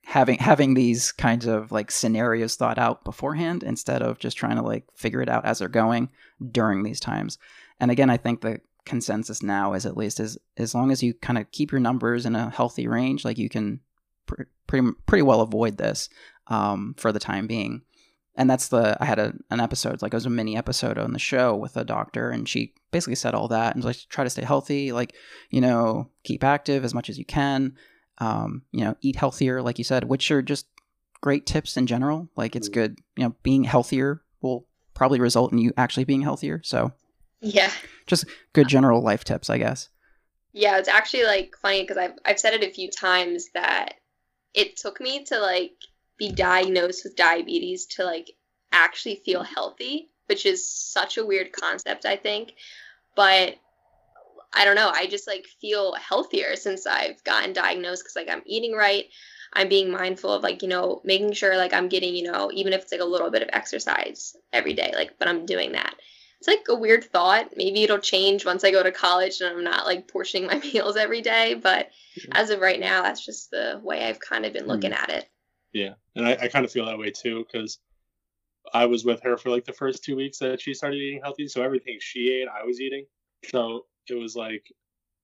having having these kinds of like scenarios thought out beforehand instead of just trying to like figure it out as they're going during these times. And again, I think that consensus now is at least is as long as you kind of keep your numbers in a healthy range, like you can pr- pretty pretty well avoid this um, for the time being. And that's the I had a, an episode like it was a mini episode on the show with a doctor, and she basically said all that and like try to stay healthy, like you know keep active as much as you can, um, you know eat healthier, like you said, which are just great tips in general. Like it's mm. good, you know, being healthier will probably result in you actually being healthier. So yeah. Just good general life tips, I guess. Yeah, it's actually like funny because I've I've said it a few times that it took me to like be diagnosed with diabetes to like actually feel healthy, which is such a weird concept, I think. But I don't know, I just like feel healthier since I've gotten diagnosed because like I'm eating right. I'm being mindful of like, you know, making sure like I'm getting, you know, even if it's like a little bit of exercise every day, like, but I'm doing that it's like a weird thought. Maybe it'll change once I go to college and I'm not like portioning my [laughs] meals every day. But as of right now, that's just the way I've kind of been looking mm-hmm. at it. Yeah. And I, I kind of feel that way too because I was with her for like the first two weeks that she started eating healthy. So everything she ate, I was eating. So it was like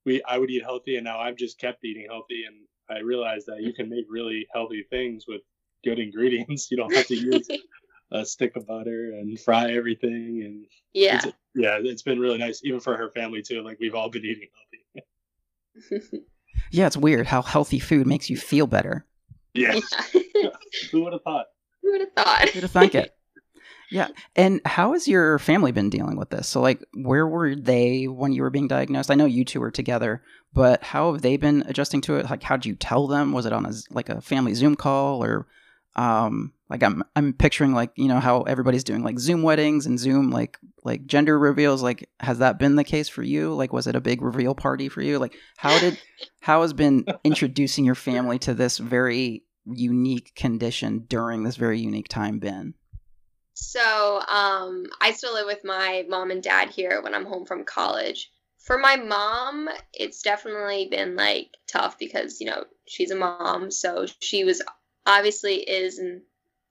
we I would eat healthy and now I've just kept eating healthy and I realized that you [laughs] can make really healthy things with good ingredients. [laughs] You don't have to use a stick of butter and fry everything. And yeah. it's, yeah it's been really nice even for her family too. Like we've all been eating healthy. [laughs] Yeah it's weird how healthy food makes you feel better. Yeah, yeah. [laughs] who would have thought? Who would have thought? Who'd have thunk it? [laughs] Yeah and how has your family been dealing with this? So like where were they when you were being diagnosed? I know you two were together but how have they been adjusting to it? Like how did you tell them? Was it on a like a family zoom call or um like i'm i'm picturing like you know how everybody's doing like zoom weddings and zoom like like gender reveals. Like has that been the case for you? Like was it a big reveal party for you? Like how did [laughs] how has been introducing your family to this very unique condition during this very unique time been? So um i still live with my mom and dad here when i'm home from college. For my mom it's definitely been like tough because you know she's a mom so she was obviously is and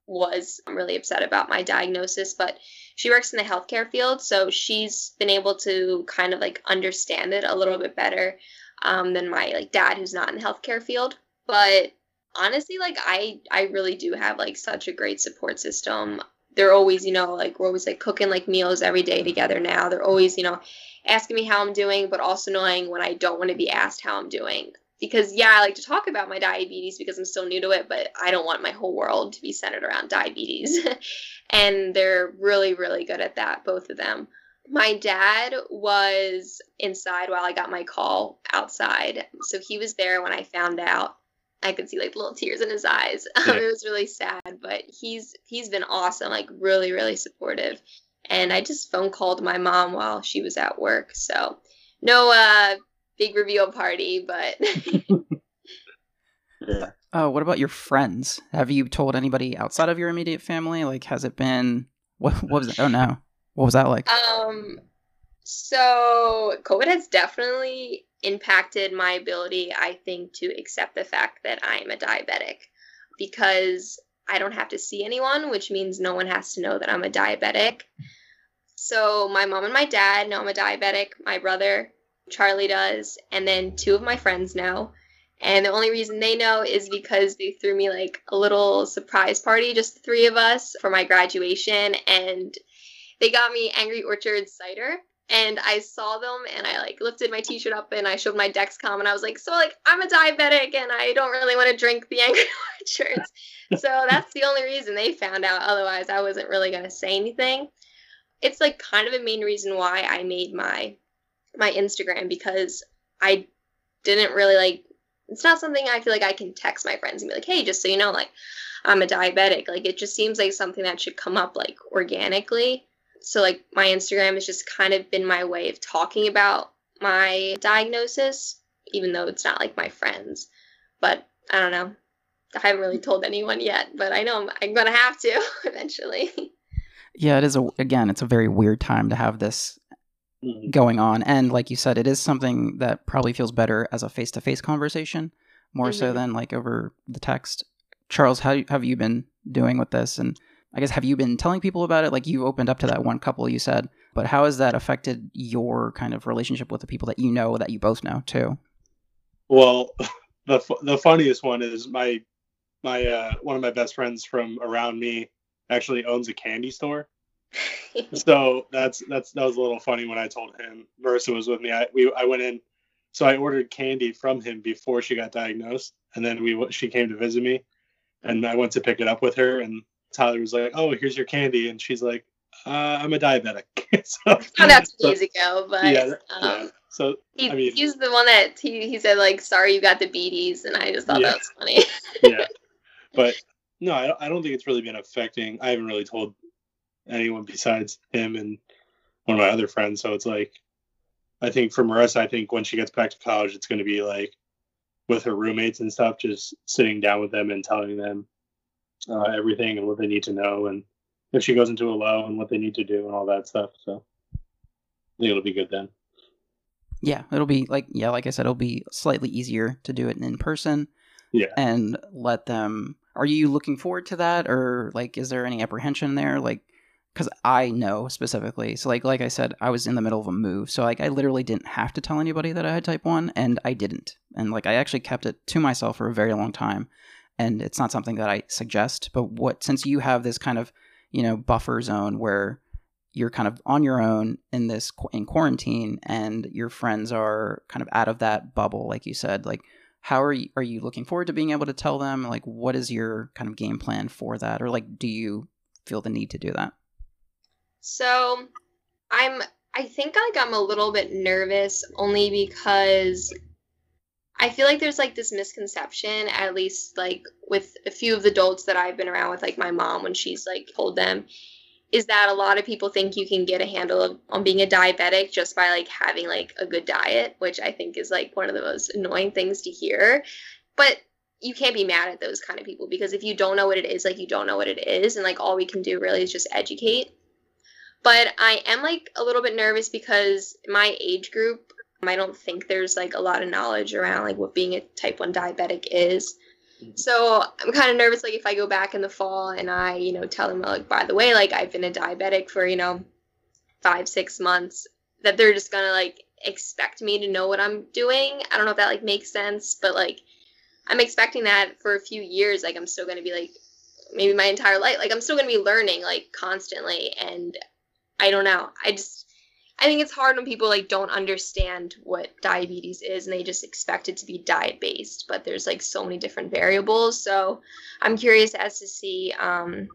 was really upset about my diagnosis, but she works in the healthcare field, so she's been able to kind of like understand it a little bit better um, than my like dad who's not in the healthcare field. But honestly, like I I really do have like such a great support system. They're always, you know, like we're always like cooking like meals every day together now. They're always, you know, asking me how I'm doing, but also knowing when I don't want to be asked how I'm doing because yeah, I like to talk about my diabetes because I'm still new to it, but I don't want my whole world to be centered around diabetes. [laughs] and they're really, really good at that, both of them. My dad was inside while I got my call outside. So he was there when I found out. I could see like little tears in his eyes. [laughs] Um, it was really sad, but he's he's been awesome, like really, really supportive. And I just phone called my mom while she was at work. So no uh big reveal party, but. [laughs] yeah. Oh, what about your friends? Have you told anybody outside of your immediate family? Like, has it been what? What was it? Oh no, what was that like? Um, so COVID has definitely impacted my ability, I think, to accept the fact that I'm a diabetic because I don't have to see anyone, which means no one has to know that I'm a diabetic. So my mom and my dad know I'm a diabetic. My brother Charlie does, and then two of my friends know. And the only reason they know is because they threw me like a little surprise party, just the three of us, for my graduation. And they got me Angry Orchard cider. And I saw them and I like lifted my t shirt up and I showed my Dexcom and I was like, So, like, I'm a diabetic and I don't really want to drink the [laughs] Angry Orchards. so that's the only reason they found out. Otherwise, I wasn't really going to say anything. It's like kind of a main reason why I made my my Instagram because I didn't really like it's not something I feel like I can text my friends and be like, "Hey, just so you know, like I'm a diabetic." Like it just seems like something that should come up like organically. So like my Instagram has just kind of been my way of talking about my diagnosis even though it's not like my friends. But I don't know. I haven't really told anyone yet, but I know I'm, I'm to have to [laughs] eventually. Yeah, it is a again, it's a very weird time to have this mm-hmm. going on. And like you said, it is something that probably feels better as a face to face conversation more mm-hmm. so than like over the text. Charles, how have you been doing with this? And I guess have you been telling people about it? Like you opened up to that one couple you said, but how has that affected your kind of relationship with the people that you know that you both know too? Well, [laughs] the the funniest one is my my uh, one of my best friends from around me actually owns a candy store [laughs] so that's that's that was a little funny when I told him Marissa was with me. I we I went in, so I ordered candy from him before she got diagnosed, and then we she came to visit me, and I went to pick it up with her, and Tyler was like, "Oh, here's your candy," and she's like, uh, "I'm a diabetic." [laughs] so out two so, years ago, but yeah, um, yeah. So he, I mean, he's the one that he, he said like, "Sorry, you got the beaties," and I just thought yeah. that was funny. [laughs] yeah, but no, I, I don't think it's really been affecting. I haven't really told anyone besides him and one of my other friends. So it's like, I think for Marissa, I think when she gets back to college, it's going to be like with her roommates and stuff, just sitting down with them and telling them uh, everything and what they need to know, and if she goes into a low and what they need to do and all that stuff. So I think it'll be good then. Yeah, it'll be like yeah, like I said, it'll be slightly easier to do it in person. Yeah, and let them. Are you looking forward to that, or like, is there any apprehension there? Like, because I know specifically. So like like I said, I was in the middle of a move, so like I literally didn't have to tell anybody that I had type one, and I didn't. And like I actually kept it to myself for a very long time. And it's not something that I suggest, but what since you have this kind of you know buffer zone where you're kind of on your own in this in quarantine, and your friends are kind of out of that bubble, like you said, like. How are you, are you looking forward to being able to tell them? Like, what is your kind of game plan for that? Or, like, do you feel the need to do that? So I'm I think like I'm a little bit nervous only because I feel like there's like this misconception, at least like with a few of the adults that I've been around with, like my mom when she's like told them, is that a lot of people think you can get a handle of, on being a diabetic just by like having like a good diet, which I think is like one of the most annoying things to hear. But you can't be mad at those kind of people because if you don't know what it is, like you don't know what it is, and like all we can do really is just educate. But I am like a little bit nervous because my age group, I don't think there's like a lot of knowledge around like what being a type 1 diabetic is. Mm-hmm. So I'm kind of nervous, like if I go back in the fall and I, you know, tell them like, by the way, like I've been a diabetic for, you know, five, six months, that they're just gonna like expect me to know what I'm doing. I don't know if that like makes sense, but like I'm expecting that for a few years, like I'm still gonna be like maybe my entire life, like I'm still gonna be learning like constantly, and I don't know. I just I think it's hard when people like don't understand what diabetes is and they just expect it to be diet based, but there's like so many different variables. So I'm curious as to see, um,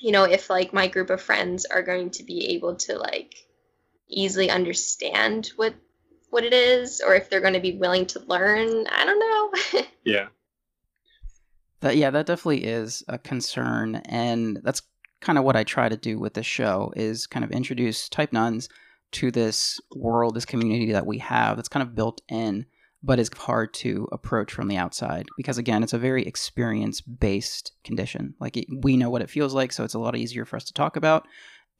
you know, if like my group of friends are going to be able to like easily understand what what it is or if they're going to be willing to learn. I don't know. [laughs] yeah. That yeah, that definitely is a concern and that's kind of what I try to do with the show is kind of introduce type nones to this world, this community that we have that's kind of built in, but is hard to approach from the outside because again, it's a very experience based condition. Like it, we know what it feels like, so it's a lot easier for us to talk about.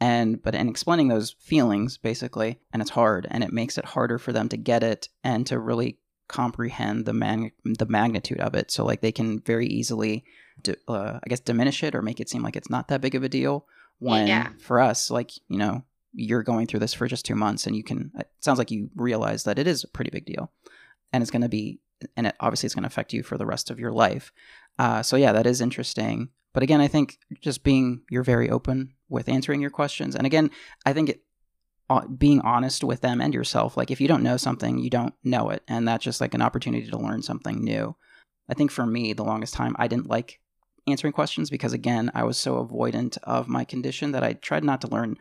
And but in explaining those feelings, basically, and it's hard, and it makes it harder for them to get it and to really comprehend the man the magnitude of it. So like they can very easily, uh, I guess, diminish it or make it seem like it's not that big of a deal. When yeah. for us, like you know, you're going through this for just two months and you can it sounds like you realize that it is a pretty big deal and it's going to be and it obviously it's going to affect you for the rest of your life uh, so yeah that is interesting but again i think just being you're very open with answering your questions and again i think it, being honest with them and yourself like if you don't know something you don't know it and that's just like an opportunity to learn something new i think for me the longest time i didn't like answering questions because again i was so avoidant of my condition that i tried not to learn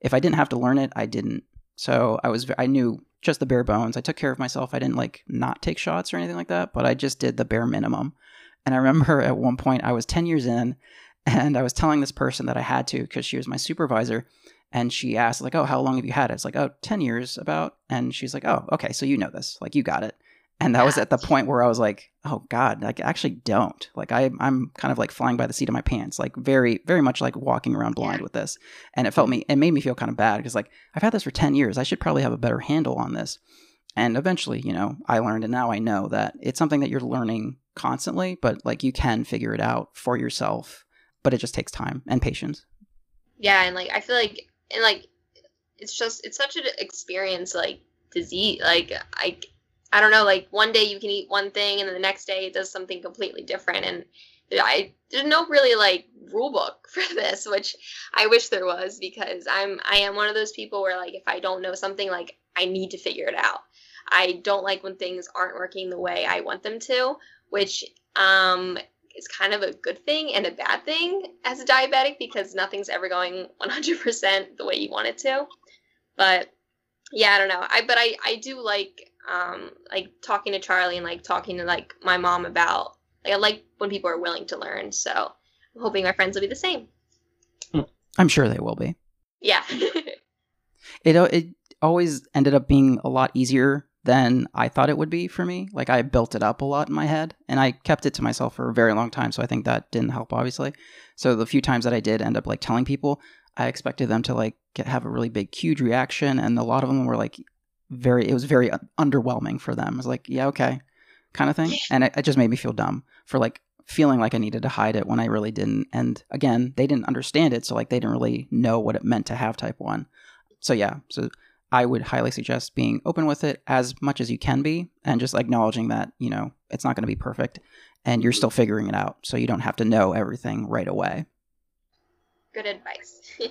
if I didn't have to learn it, I didn't. So I was I knew just the bare bones. I took care of myself. I didn't like not take shots or anything like that, but I just did the bare minimum. And I remember [laughs] at one point I was 10 years in and I was telling this person that I had to because she was my supervisor and she asked like, "Oh, how long have you had it?" It's like, "Oh, 10 years about." And she's like, "Oh, okay, so you know this. Like you got it." And that yeah. was at the point where I was like, oh God, like I actually don't. Like I I'm kind of like flying by the seat of my pants, like very, very much like walking around blind yeah. with this. And it felt me it made me feel kind of bad because like I've had this for 10 years. I should probably have a better handle on this. And eventually, you know, I learned and now I know that it's something that you're learning constantly, but like you can figure it out for yourself. But it just takes time and patience. Yeah, and like I feel like and like it's just it's such an experience like disease like I I don't know, like one day you can eat one thing and then the next day it does something completely different. And I there's no really like rule book [laughs] for this, which I wish there was because I'm I am one of those people where like if I don't know something, like I need to figure it out. I don't like when things aren't working the way I want them to, which um is kind of a good thing and a bad thing as a diabetic because nothing's ever going 100% the way you want it to. But yeah, I don't know. I but I I do like um, like talking to Charlie and like talking to like my mom about like I like when people are willing to learn. So I'm hoping my friends will be the same. I'm sure they will be. Yeah. [laughs] it it always ended up being a lot easier than I thought it would be for me. Like I built it up a lot in my head and I kept it to myself for a very long time, so I think that didn't help obviously. So the few times that I did end up like telling people, I expected them to like get, have a really big huge reaction and a lot of them were like very it was very underwhelming for them. It was like, yeah, okay, kind of thing, and it, it just made me feel dumb for like feeling like I needed to hide it when I really didn't. And again, they didn't understand it, so like they didn't really know what it meant to have type one. So yeah, so I would highly suggest being open with it as much as you can be, and just acknowledging that you know it's not going to be perfect, and you're still figuring it out, so you don't have to know everything right away. Good advice. [laughs]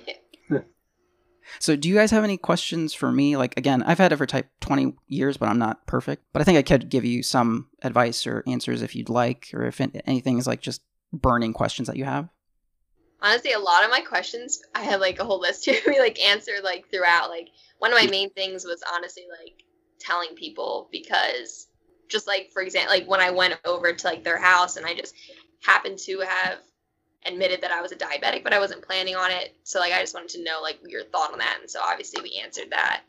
So, do you guys have any questions for me? Like, again, I've had it for type 20 years, but I'm not perfect. But I think I could give you some advice or answers if you'd like, or if anything is like just burning questions that you have. Honestly, a lot of my questions, I had like a whole list [laughs] to be like answered like throughout. Like, one of my main things was honestly like telling people because just like for example, like when I went over to like their house and I just happened to have admitted that I was a diabetic, but I wasn't planning on it. So like I just wanted to know like your thought on that. And so obviously we answered that.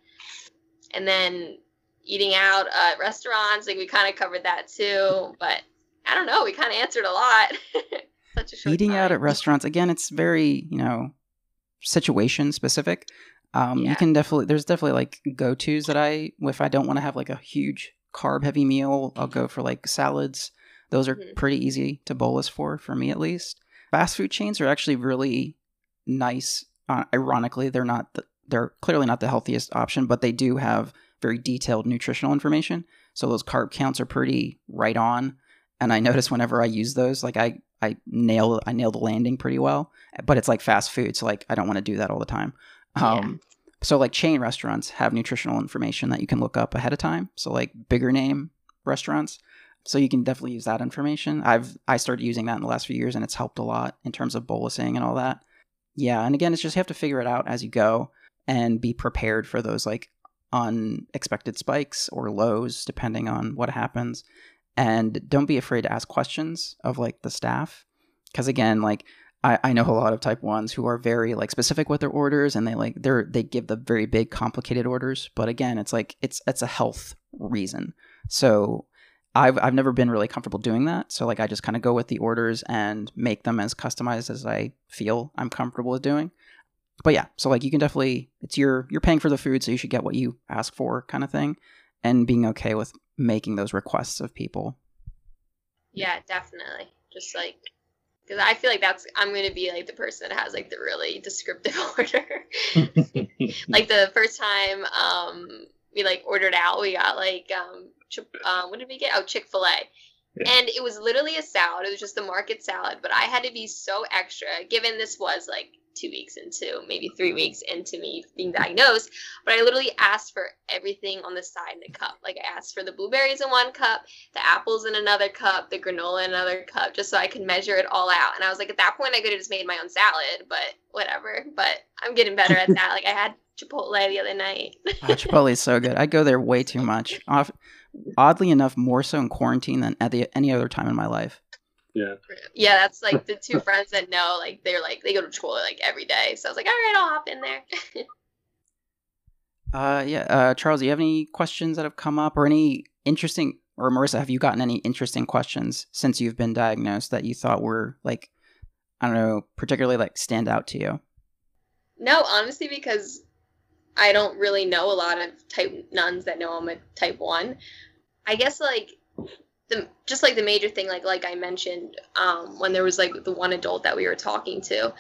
And then eating out at restaurants, like we kind of covered that too. But I don't know, we kind of answered a lot. [laughs] Such a short eating time. out at [laughs] restaurants again, it's very you know situation specific. Um, yeah. You can definitely there's definitely like go tos that I if I don't want to have like a huge carb heavy meal, I'll go for like salads. Those are mm-hmm. pretty easy to bolus for for me at least. Fast food chains are actually really nice. Uh, ironically, they're not the, they're clearly not the healthiest option, but they do have very detailed nutritional information. So those carb counts are pretty right on. And I [laughs] notice whenever I use those, like I I nail I nail the landing pretty well. But it's like fast food, so like I don't want to do that all the time. Um, yeah. So like chain restaurants have nutritional information that you can look up ahead of time. So like bigger name restaurants, so you can definitely use that information. I've I started using that in the last few years, and it's helped a lot in terms of bolusing and all that. Yeah, and again, it's just you have to figure it out as you go and be prepared for those like unexpected spikes or lows depending on what happens and don't be afraid to ask questions of like the staff. Because again like I, I know a lot of type ones who are very like specific with their orders and they like they're they give the very big complicated orders. But again it's like it's it's a health reason. So I've I've never been really comfortable doing that. So like I just kind of go with the orders and make them as customized as I feel I'm comfortable with doing. But yeah, so like you can definitely it's your you're paying for the food, so you should get what you ask for, kind of thing, and being okay with making those requests of people. Yeah, definitely. Just like because I feel like that's I'm gonna be like the person that has like the really descriptive [laughs] order. [laughs] like the first time um we like ordered out, we got like um, um what did we get? Oh, Chick Fil A. Yeah. And it was literally a salad. It was just a market salad, but I had to be so extra, given this was like two weeks into, maybe three weeks into me being diagnosed. But I literally asked for everything on the side in the cup. Like I asked for the blueberries in one cup, the apples in another cup, the granola in another cup, just so I could measure it all out. And I was like, at that point, I could have just made my own salad, but whatever. But I'm getting better at that. like I had Chipotle the other night. oh, [laughs] Chipotle is so good. I go there way too much. Off, oddly enough, more so in quarantine than at the, any other time in my life. Yeah. Yeah, that's like the two [laughs] friends that know, like they're like they go to Chipotle like every day. So I was like, all right, I'll hop in there. [laughs] uh, yeah. Uh, Charles, do you have any questions that have come up, or any interesting, or Marissa, have you gotten any interesting questions since you've been diagnosed that you thought were like, I don't know, particularly like stand out to you? No, honestly, because I don't really know a lot of type nones that know I'm a type one. I guess like the just like the major thing like like I mentioned um, when there was like the one adult that we were talking to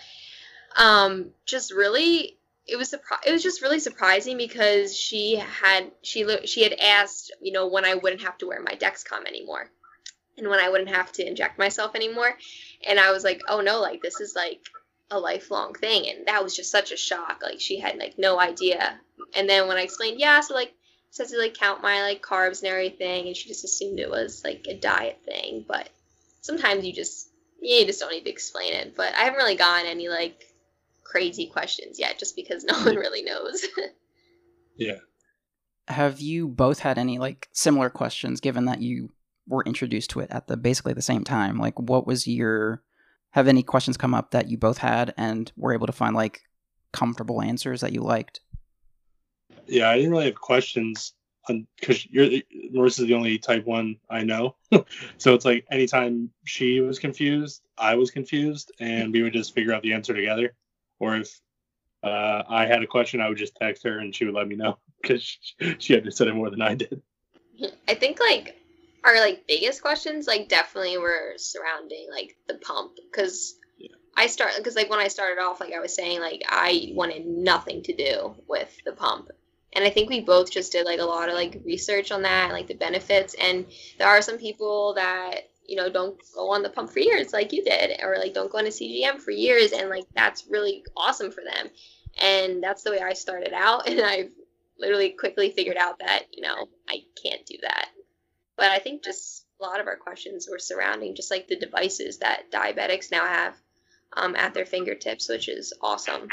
um, just really it was surpri- it was just really surprising because she had she she had asked you know when I wouldn't have to wear my Dexcom anymore and when I wouldn't have to inject myself anymore. And I was like oh no like this is like a lifelong thing. And that was just such a shock. Like she had like no idea. And then when I explained yeah so like says to like count my like carbs and everything, and she just assumed it was like a diet thing. But sometimes you just you just don't need to explain it. But I haven't really gotten any like crazy questions yet, just because no one hmm. really knows. [laughs] yeah. Have you both had any like similar questions, given that you were introduced to it at the basically the same time? Like, what was your have any questions come up that you both had and were able to find like comfortable answers that you liked? Yeah, I didn't really have questions because you're Marissa's the only type one I know. [laughs] so it's like anytime she was confused, I was confused, and we would just figure out the answer together. Or if uh, I had a question, I would just text her and she would let me know [laughs] because she, she understood it more than I did. I think like our like biggest questions like definitely were surrounding like the pump because yeah. I start because like when I started off like I was saying like I wanted nothing to do with the pump and i think we both just did like a lot of like research on that like the benefits. And there are some people that you know don't go on the pump for years like you did or like don't go on a cgm for years and like that's really awesome for them. And that's the way i started out [laughs] and i've literally quickly figured out that you know i can't do that. But i think just a lot of our questions were surrounding just like the devices that diabetics now have um, at their fingertips which is awesome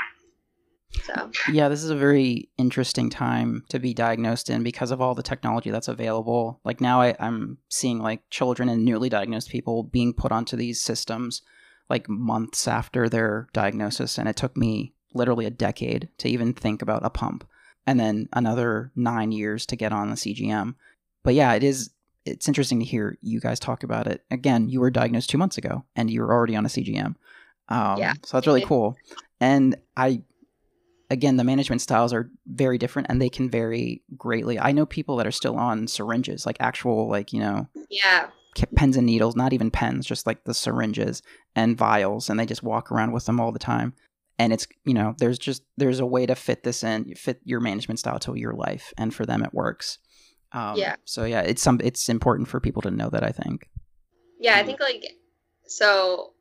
So Yeah, this is a very interesting time to be diagnosed in because of all the technology that's available. Like now, I, I'm seeing like children and newly diagnosed people being put onto these systems like months after their diagnosis, and it took me literally a decade to even think about a pump, and then another nine years to get on the CGM. But yeah, it is. It's interesting to hear you guys talk about it. Again, you were diagnosed two months ago, and you were already on a CGM. Um, Yeah. So that's really cool. And I again, the management styles are very different and they can vary greatly. I know people that are still on syringes, like actual, like, you know, yeah, pens and needles, not even pens, just like the syringes and vials, and they just walk around with them all the time. And it's, you know, there's just, there's a way to fit this in, fit your management style to your life. And for them, it works. Um, Yeah. So yeah, it's some, it's important for people to know that, I think. yeah. I think like so.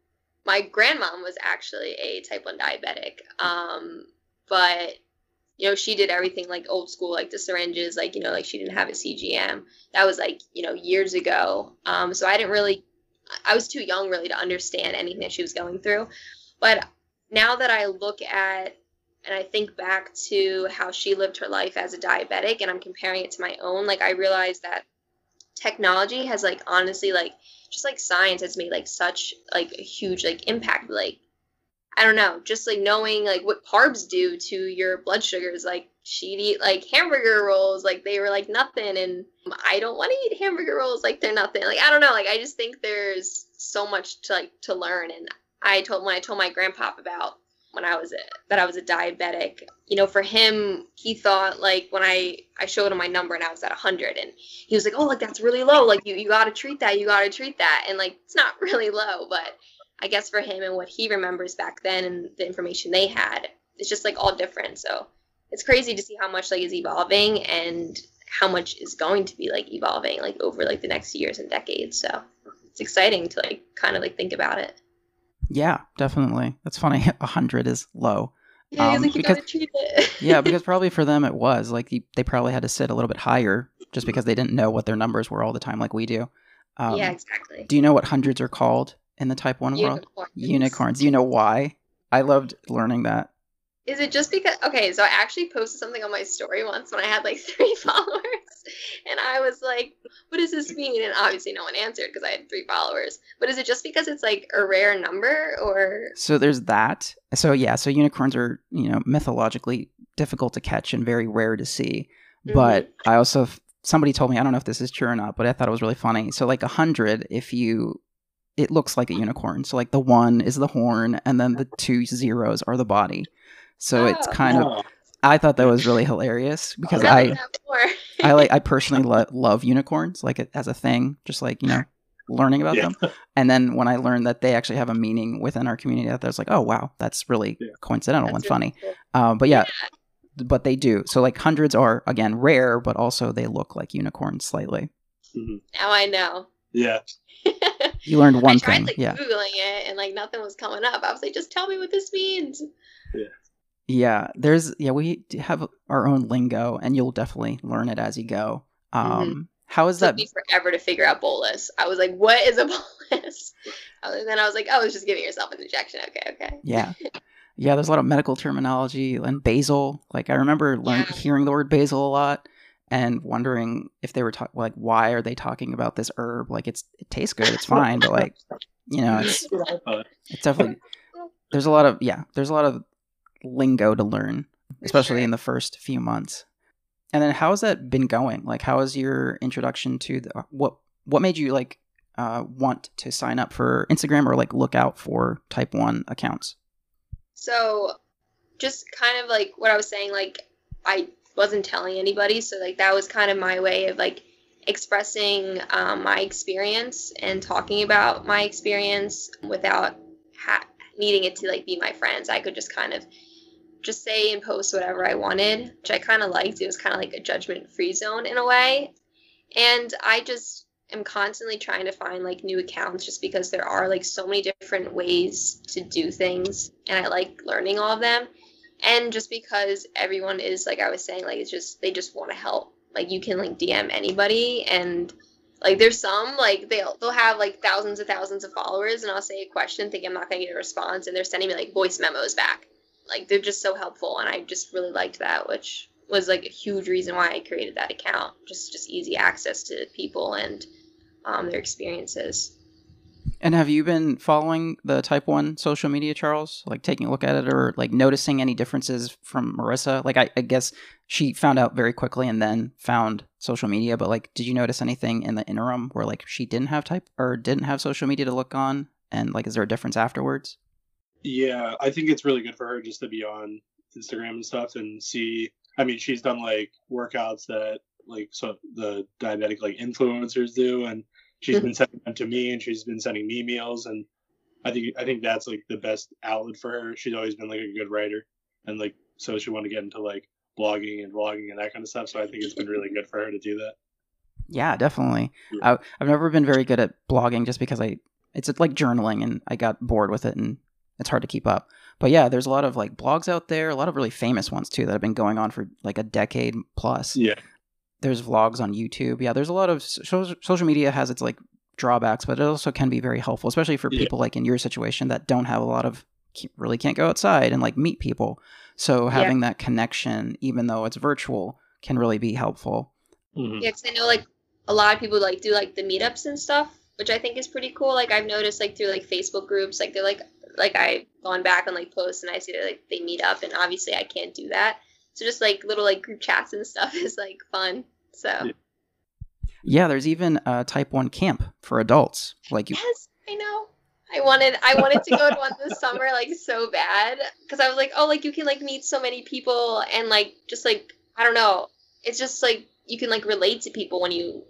My grandmom was actually a type one diabetic, um, but you know she did everything like old school, like the syringes, like you know, like she didn't have a CGM. That was like you know years ago. Um, so I didn't really, I was too young really to understand anything that she was going through. But now that I look at and I think back to how she lived her life as a diabetic and I'm comparing it to my own, like I realized that technology has like honestly like just like science has made like such like a huge like impact like I don't know, just like knowing like what carbs do to your blood sugars. Like she'd eat like hamburger rolls, like they were like nothing, and I don't want to eat hamburger rolls like they're nothing. Like I don't know, like I just think there's so much to like to learn. And I told when I told my grandpa about when I was a, that I was a diabetic, you know, for him, he thought like when I I showed him my number and I was at 100, and he was like, oh, like that's really low. Like you you got to treat that. You got to treat that. And like it's not [laughs] really low, but I guess for him and what he remembers back then and the information they had, it's just like all different. So it's crazy to see how much like is evolving and how much is going to be like evolving like over like the next years and decades. So it's exciting to like kind of like think about it. Yeah, definitely. That's funny. [laughs] A hundred is low. Yeah, Um, like you because- gotta treat it. [laughs] Yeah, because probably for them it was like they probably had to sit a little bit higher just because they didn't know what their numbers were all the time, like we do. Um, yeah, exactly. Do you know what hundreds are called in the Type One world? Unicorns. Unicorns. You know why? I loved learning that. Is it just because? Okay, so I actually posted something on my story once when I had like [laughs] three followers, and I was like, "What does this mean?" And obviously, no one answered because I had three followers. But is it just because it's like a rare number, or So there's that. So yeah, so unicorns are you know mythologically difficult to catch and very rare to see. Mm-hmm. But I also somebody told me I don't know if this is true or not, but I thought it was really funny. So like a hundred, if you it looks like a unicorn. So like the one is the horn, and then the two zeros are the body. So it's Oh. kind of I thought that was really hilarious because Tell I. I like I [laughs] personally lo- love unicorns like as a thing, just like you know learning about Yeah. them. And then when I learned that they actually have a meaning within our community, I was like, oh wow, that's really Yeah. coincidental That's and really funny. cool. Um, but yeah, but they do. So like hundreds are again rare, but also they look like unicorns slightly. mhm. Now I know. Yeah. [laughs] You learned one I tried thing, like yeah, googling it, and like nothing was coming up. I was like, "Just tell me what this means." yeah. Yeah. There's yeah, we have our own lingo, and you'll definitely learn it as you go. Um, how is It took that? me forever to figure out bolus. I was like, "What is a [laughs] bolus?" And then I was like, "Oh, it's just giving yourself an injection." Okay, okay. Yeah. Yeah, there's a lot of medical terminology and basal. Like I remember learn, Yeah. hearing the word basal a lot and wondering if they were talking like why are they talking about this herb? Like it's it tastes good, it's [laughs] fine, but like you know, it's [laughs] it's definitely there's a lot of yeah, there's a lot of lingo to learn, especially sure. in the first few months. And then how has that been going? Like how is your introduction to the what what made you like uh, want to sign up for Instagram or like look out for type 1 accounts? So, just kind of like what I was saying, like I wasn't telling anybody, so like that was kind of my way of like expressing um, my experience and talking about my experience without ha- needing it to like be my friends. I could just kind of just say and post whatever I wanted, which I kind of liked. It was kind of like a judgment free zone in a way. And I just am constantly trying to find like new accounts just because there are like so many different ways to do things and I like learning all of them. And just because everyone is like I was saying, like it's just they just want to help. Like you can like DM anybody and like there's some like they'll they'll have like thousands and thousands of followers and I'll say a question think I'm not gonna get a response and they're sending me like voice memos back. like they're just so helpful, and I just really liked that, which was like a huge reason why I created that account. Just just easy access to people and um, their experiences. And have you been following the Type One social media, Charles? Like taking a look at it, or like noticing any differences from Marissa? Like I, I guess she found out very quickly and then found social media, but like, did you notice anything in the interim where like she didn't have type or didn't have social media to look on, and like, is there a difference afterwards? Yeah, I think it's really good for her just to be on Instagram and stuff and see. I mean, she's done like workouts that like so the diabetic like influencers do, and she's been mm-hmm. sending them to me, and she's been sending me meals, and I think I think that's like the best outlet for her. She's always been like a good writer, and like so she wanted to get into like blogging and vlogging and that kind of stuff. So I think it's been really good for her to do that. Yeah, definitely. Yeah. I, I've never been very good at blogging just because I it's like journaling and I got bored with it and it's hard to keep up. But yeah, there's a lot of like blogs out there, a lot of really famous ones too that have been going on for like a decade plus. Yeah, There's vlogs on YouTube. Yeah, there's a lot of so- social media has its like drawbacks, but it also can be very helpful, especially for Yeah. people like in your situation that don't have a lot of really can't go outside and like meet people. So having that connection, even though it's virtual, can really be helpful. Mhm. Yeah, 'cause I know like a lot of people like do like the meetups and stuff, which I think is pretty cool. Like I've noticed like through like Facebook groups, like they're like like I've gone back and like posts and I see that like they meet up, and obviously I can't do that. So just like little like group chats and stuff [laughs] is like fun. So Yeah. Yeah, there's even a type 1 camp for adults. Like you yes, I know. I wanted I wanted to go to one this [laughs] summer like so bad because I was like, oh, like you can like meet so many people and like just like I don't know, it's just like you can like relate to people when you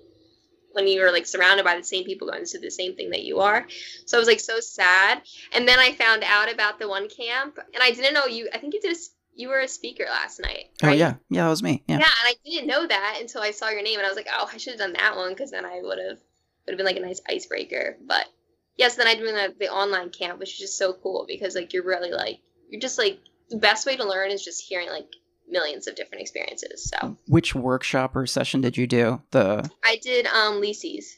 when you are like surrounded by the same people going through the same thing that you are. So I was like so sad, and then I found out about the one camp, and I didn't know you. I think you did a s you were a speaker last night. Oh yeah. Yeah, that was me. Yeah. Yeah, and I didn't know that until I saw your name, and I was like, oh, I should have done that one because then I would have would have been like a nice icebreaker. But yes, then I doing the, the online camp, which is just so cool because like you're really like you're just like the best way to learn is just hearing like millions of different experiences. So Which workshop or session did you do? The I did um Lisi's.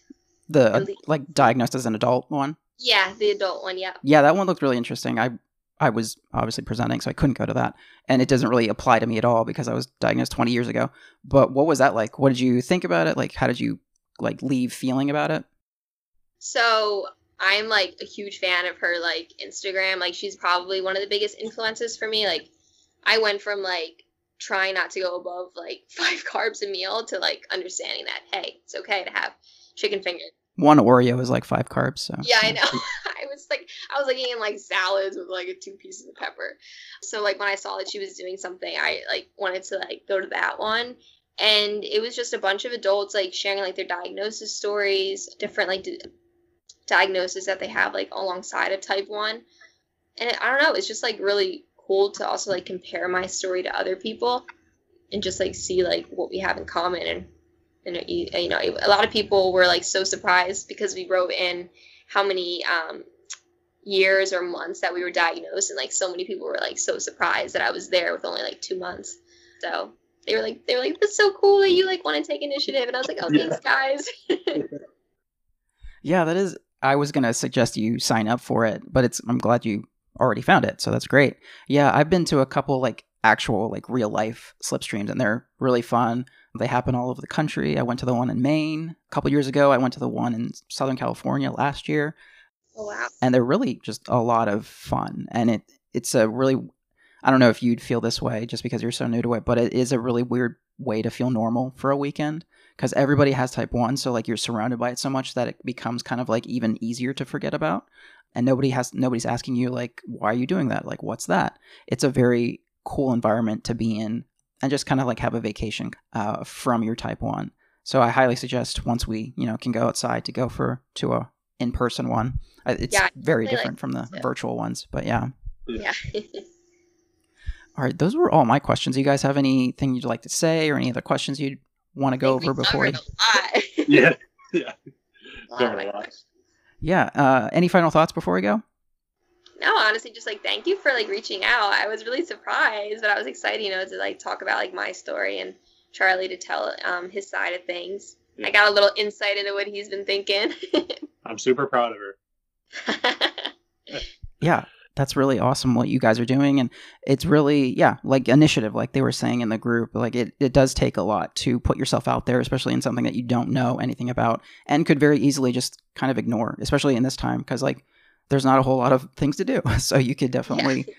the uh, like diagnosed as an adult one? Yeah, the adult one. Yeah. Yeah, that one looked really interesting. I I was obviously presenting, so I couldn't go to that, and it doesn't really apply to me at all because I was diagnosed 20 years ago. But what was that like? What did you think about it? Like, how did you like leave feeling about it? So I'm like a huge fan of her like Instagram. Like she's probably one of the biggest influences for me. Like I went from like trying not to go above like [laughs] five carbs a meal to like understanding that hey, it's okay to have chicken fingers. One Oreo is like five carbs, so Yeah, I know. [laughs] Was like I was like eating like salads with like two pieces of pepper. So like when I saw that she was doing something, I like wanted to like go to that one. And it was just a bunch of adults like sharing like their diagnosis stories, different like di- diagnoses that they have like alongside of type 1. And I don't know, it's just like really cool to also like compare my story to other people and just like see like what we have in common and and you know a lot of people were like so surprised because we wrote in how many um, years or months that we were diagnosed and like so many people were like so surprised that i was there with only like two months so they were like they were like that's so cool that you like want to take initiative and i was like oh Yeah. thanks guys [laughs] yeah, that is. I was gonna suggest you sign up for it, but it's. I'm glad you already found it, so that's great. Yeah, I've been to a couple like actual like real life slipstreams, and they're really fun. They happen all over the country. I went to the one in Maine a couple years ago. I went to the one in Southern California last year. Oh wow. And they're really just a lot of fun. And it it's a really i don't know if you'd feel this way just because you're so new to it but it is a really weird way to feel normal for a weekend because everybody has type 1 so like you're surrounded by it so much that it becomes kind of like even easier to forget about. And nobody has nobody's asking you like why are you doing that? Like what's that? It's a very cool environment to be in and just kind of like have a vacation uh, from your type 1 so i highly suggest once we you know can go outside to go for to a in-person one. It's Yeah, I very definitely like different from the to. virtual ones but yeah yeah all right those were all my questions you guys have anything you'd like to say or any other questions you'd want to go over we before covered a lot. [laughs] yeah, yeah. A lot of my lot. yeah uh, any final thoughts before we go no honestly just like thank you for like reaching out i was really surprised but i was excited you know to like talk about like my story and charlie to tell um, his side of things i got a little insight into what he's been thinking [laughs] I'm super proud of her. [laughs] yeah that's really awesome what you guys are doing and it's really yeah like initiative like they were saying in the group like it, it does take a lot to put yourself out there especially in something that you don't know anything about and could very easily just kind of ignore especially in this time because like there's not a whole lot of things to do [laughs] so you could definitely yeah.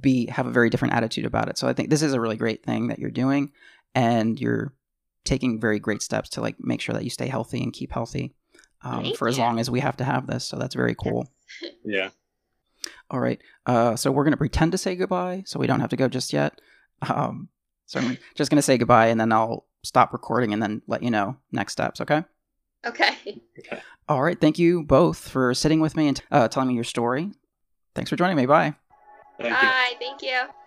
be have a very different attitude about it so i think this is a really great thing that you're doing and you're taking very great steps to like make sure that you stay healthy and keep healthy um, for as long as we have to have this so that's very cool [laughs] yeah all right. Uh, so we're going to pretend to say goodbye so we don't have to go just yet. Um, so I'm [laughs] just going to say goodbye and then I'll stop recording and then let you know next steps, okay? Okay. Okay. All right. Thank you both for sitting with me and uh, telling me your story. Thanks for joining me. Bye. Thank Bye. You. Thank you.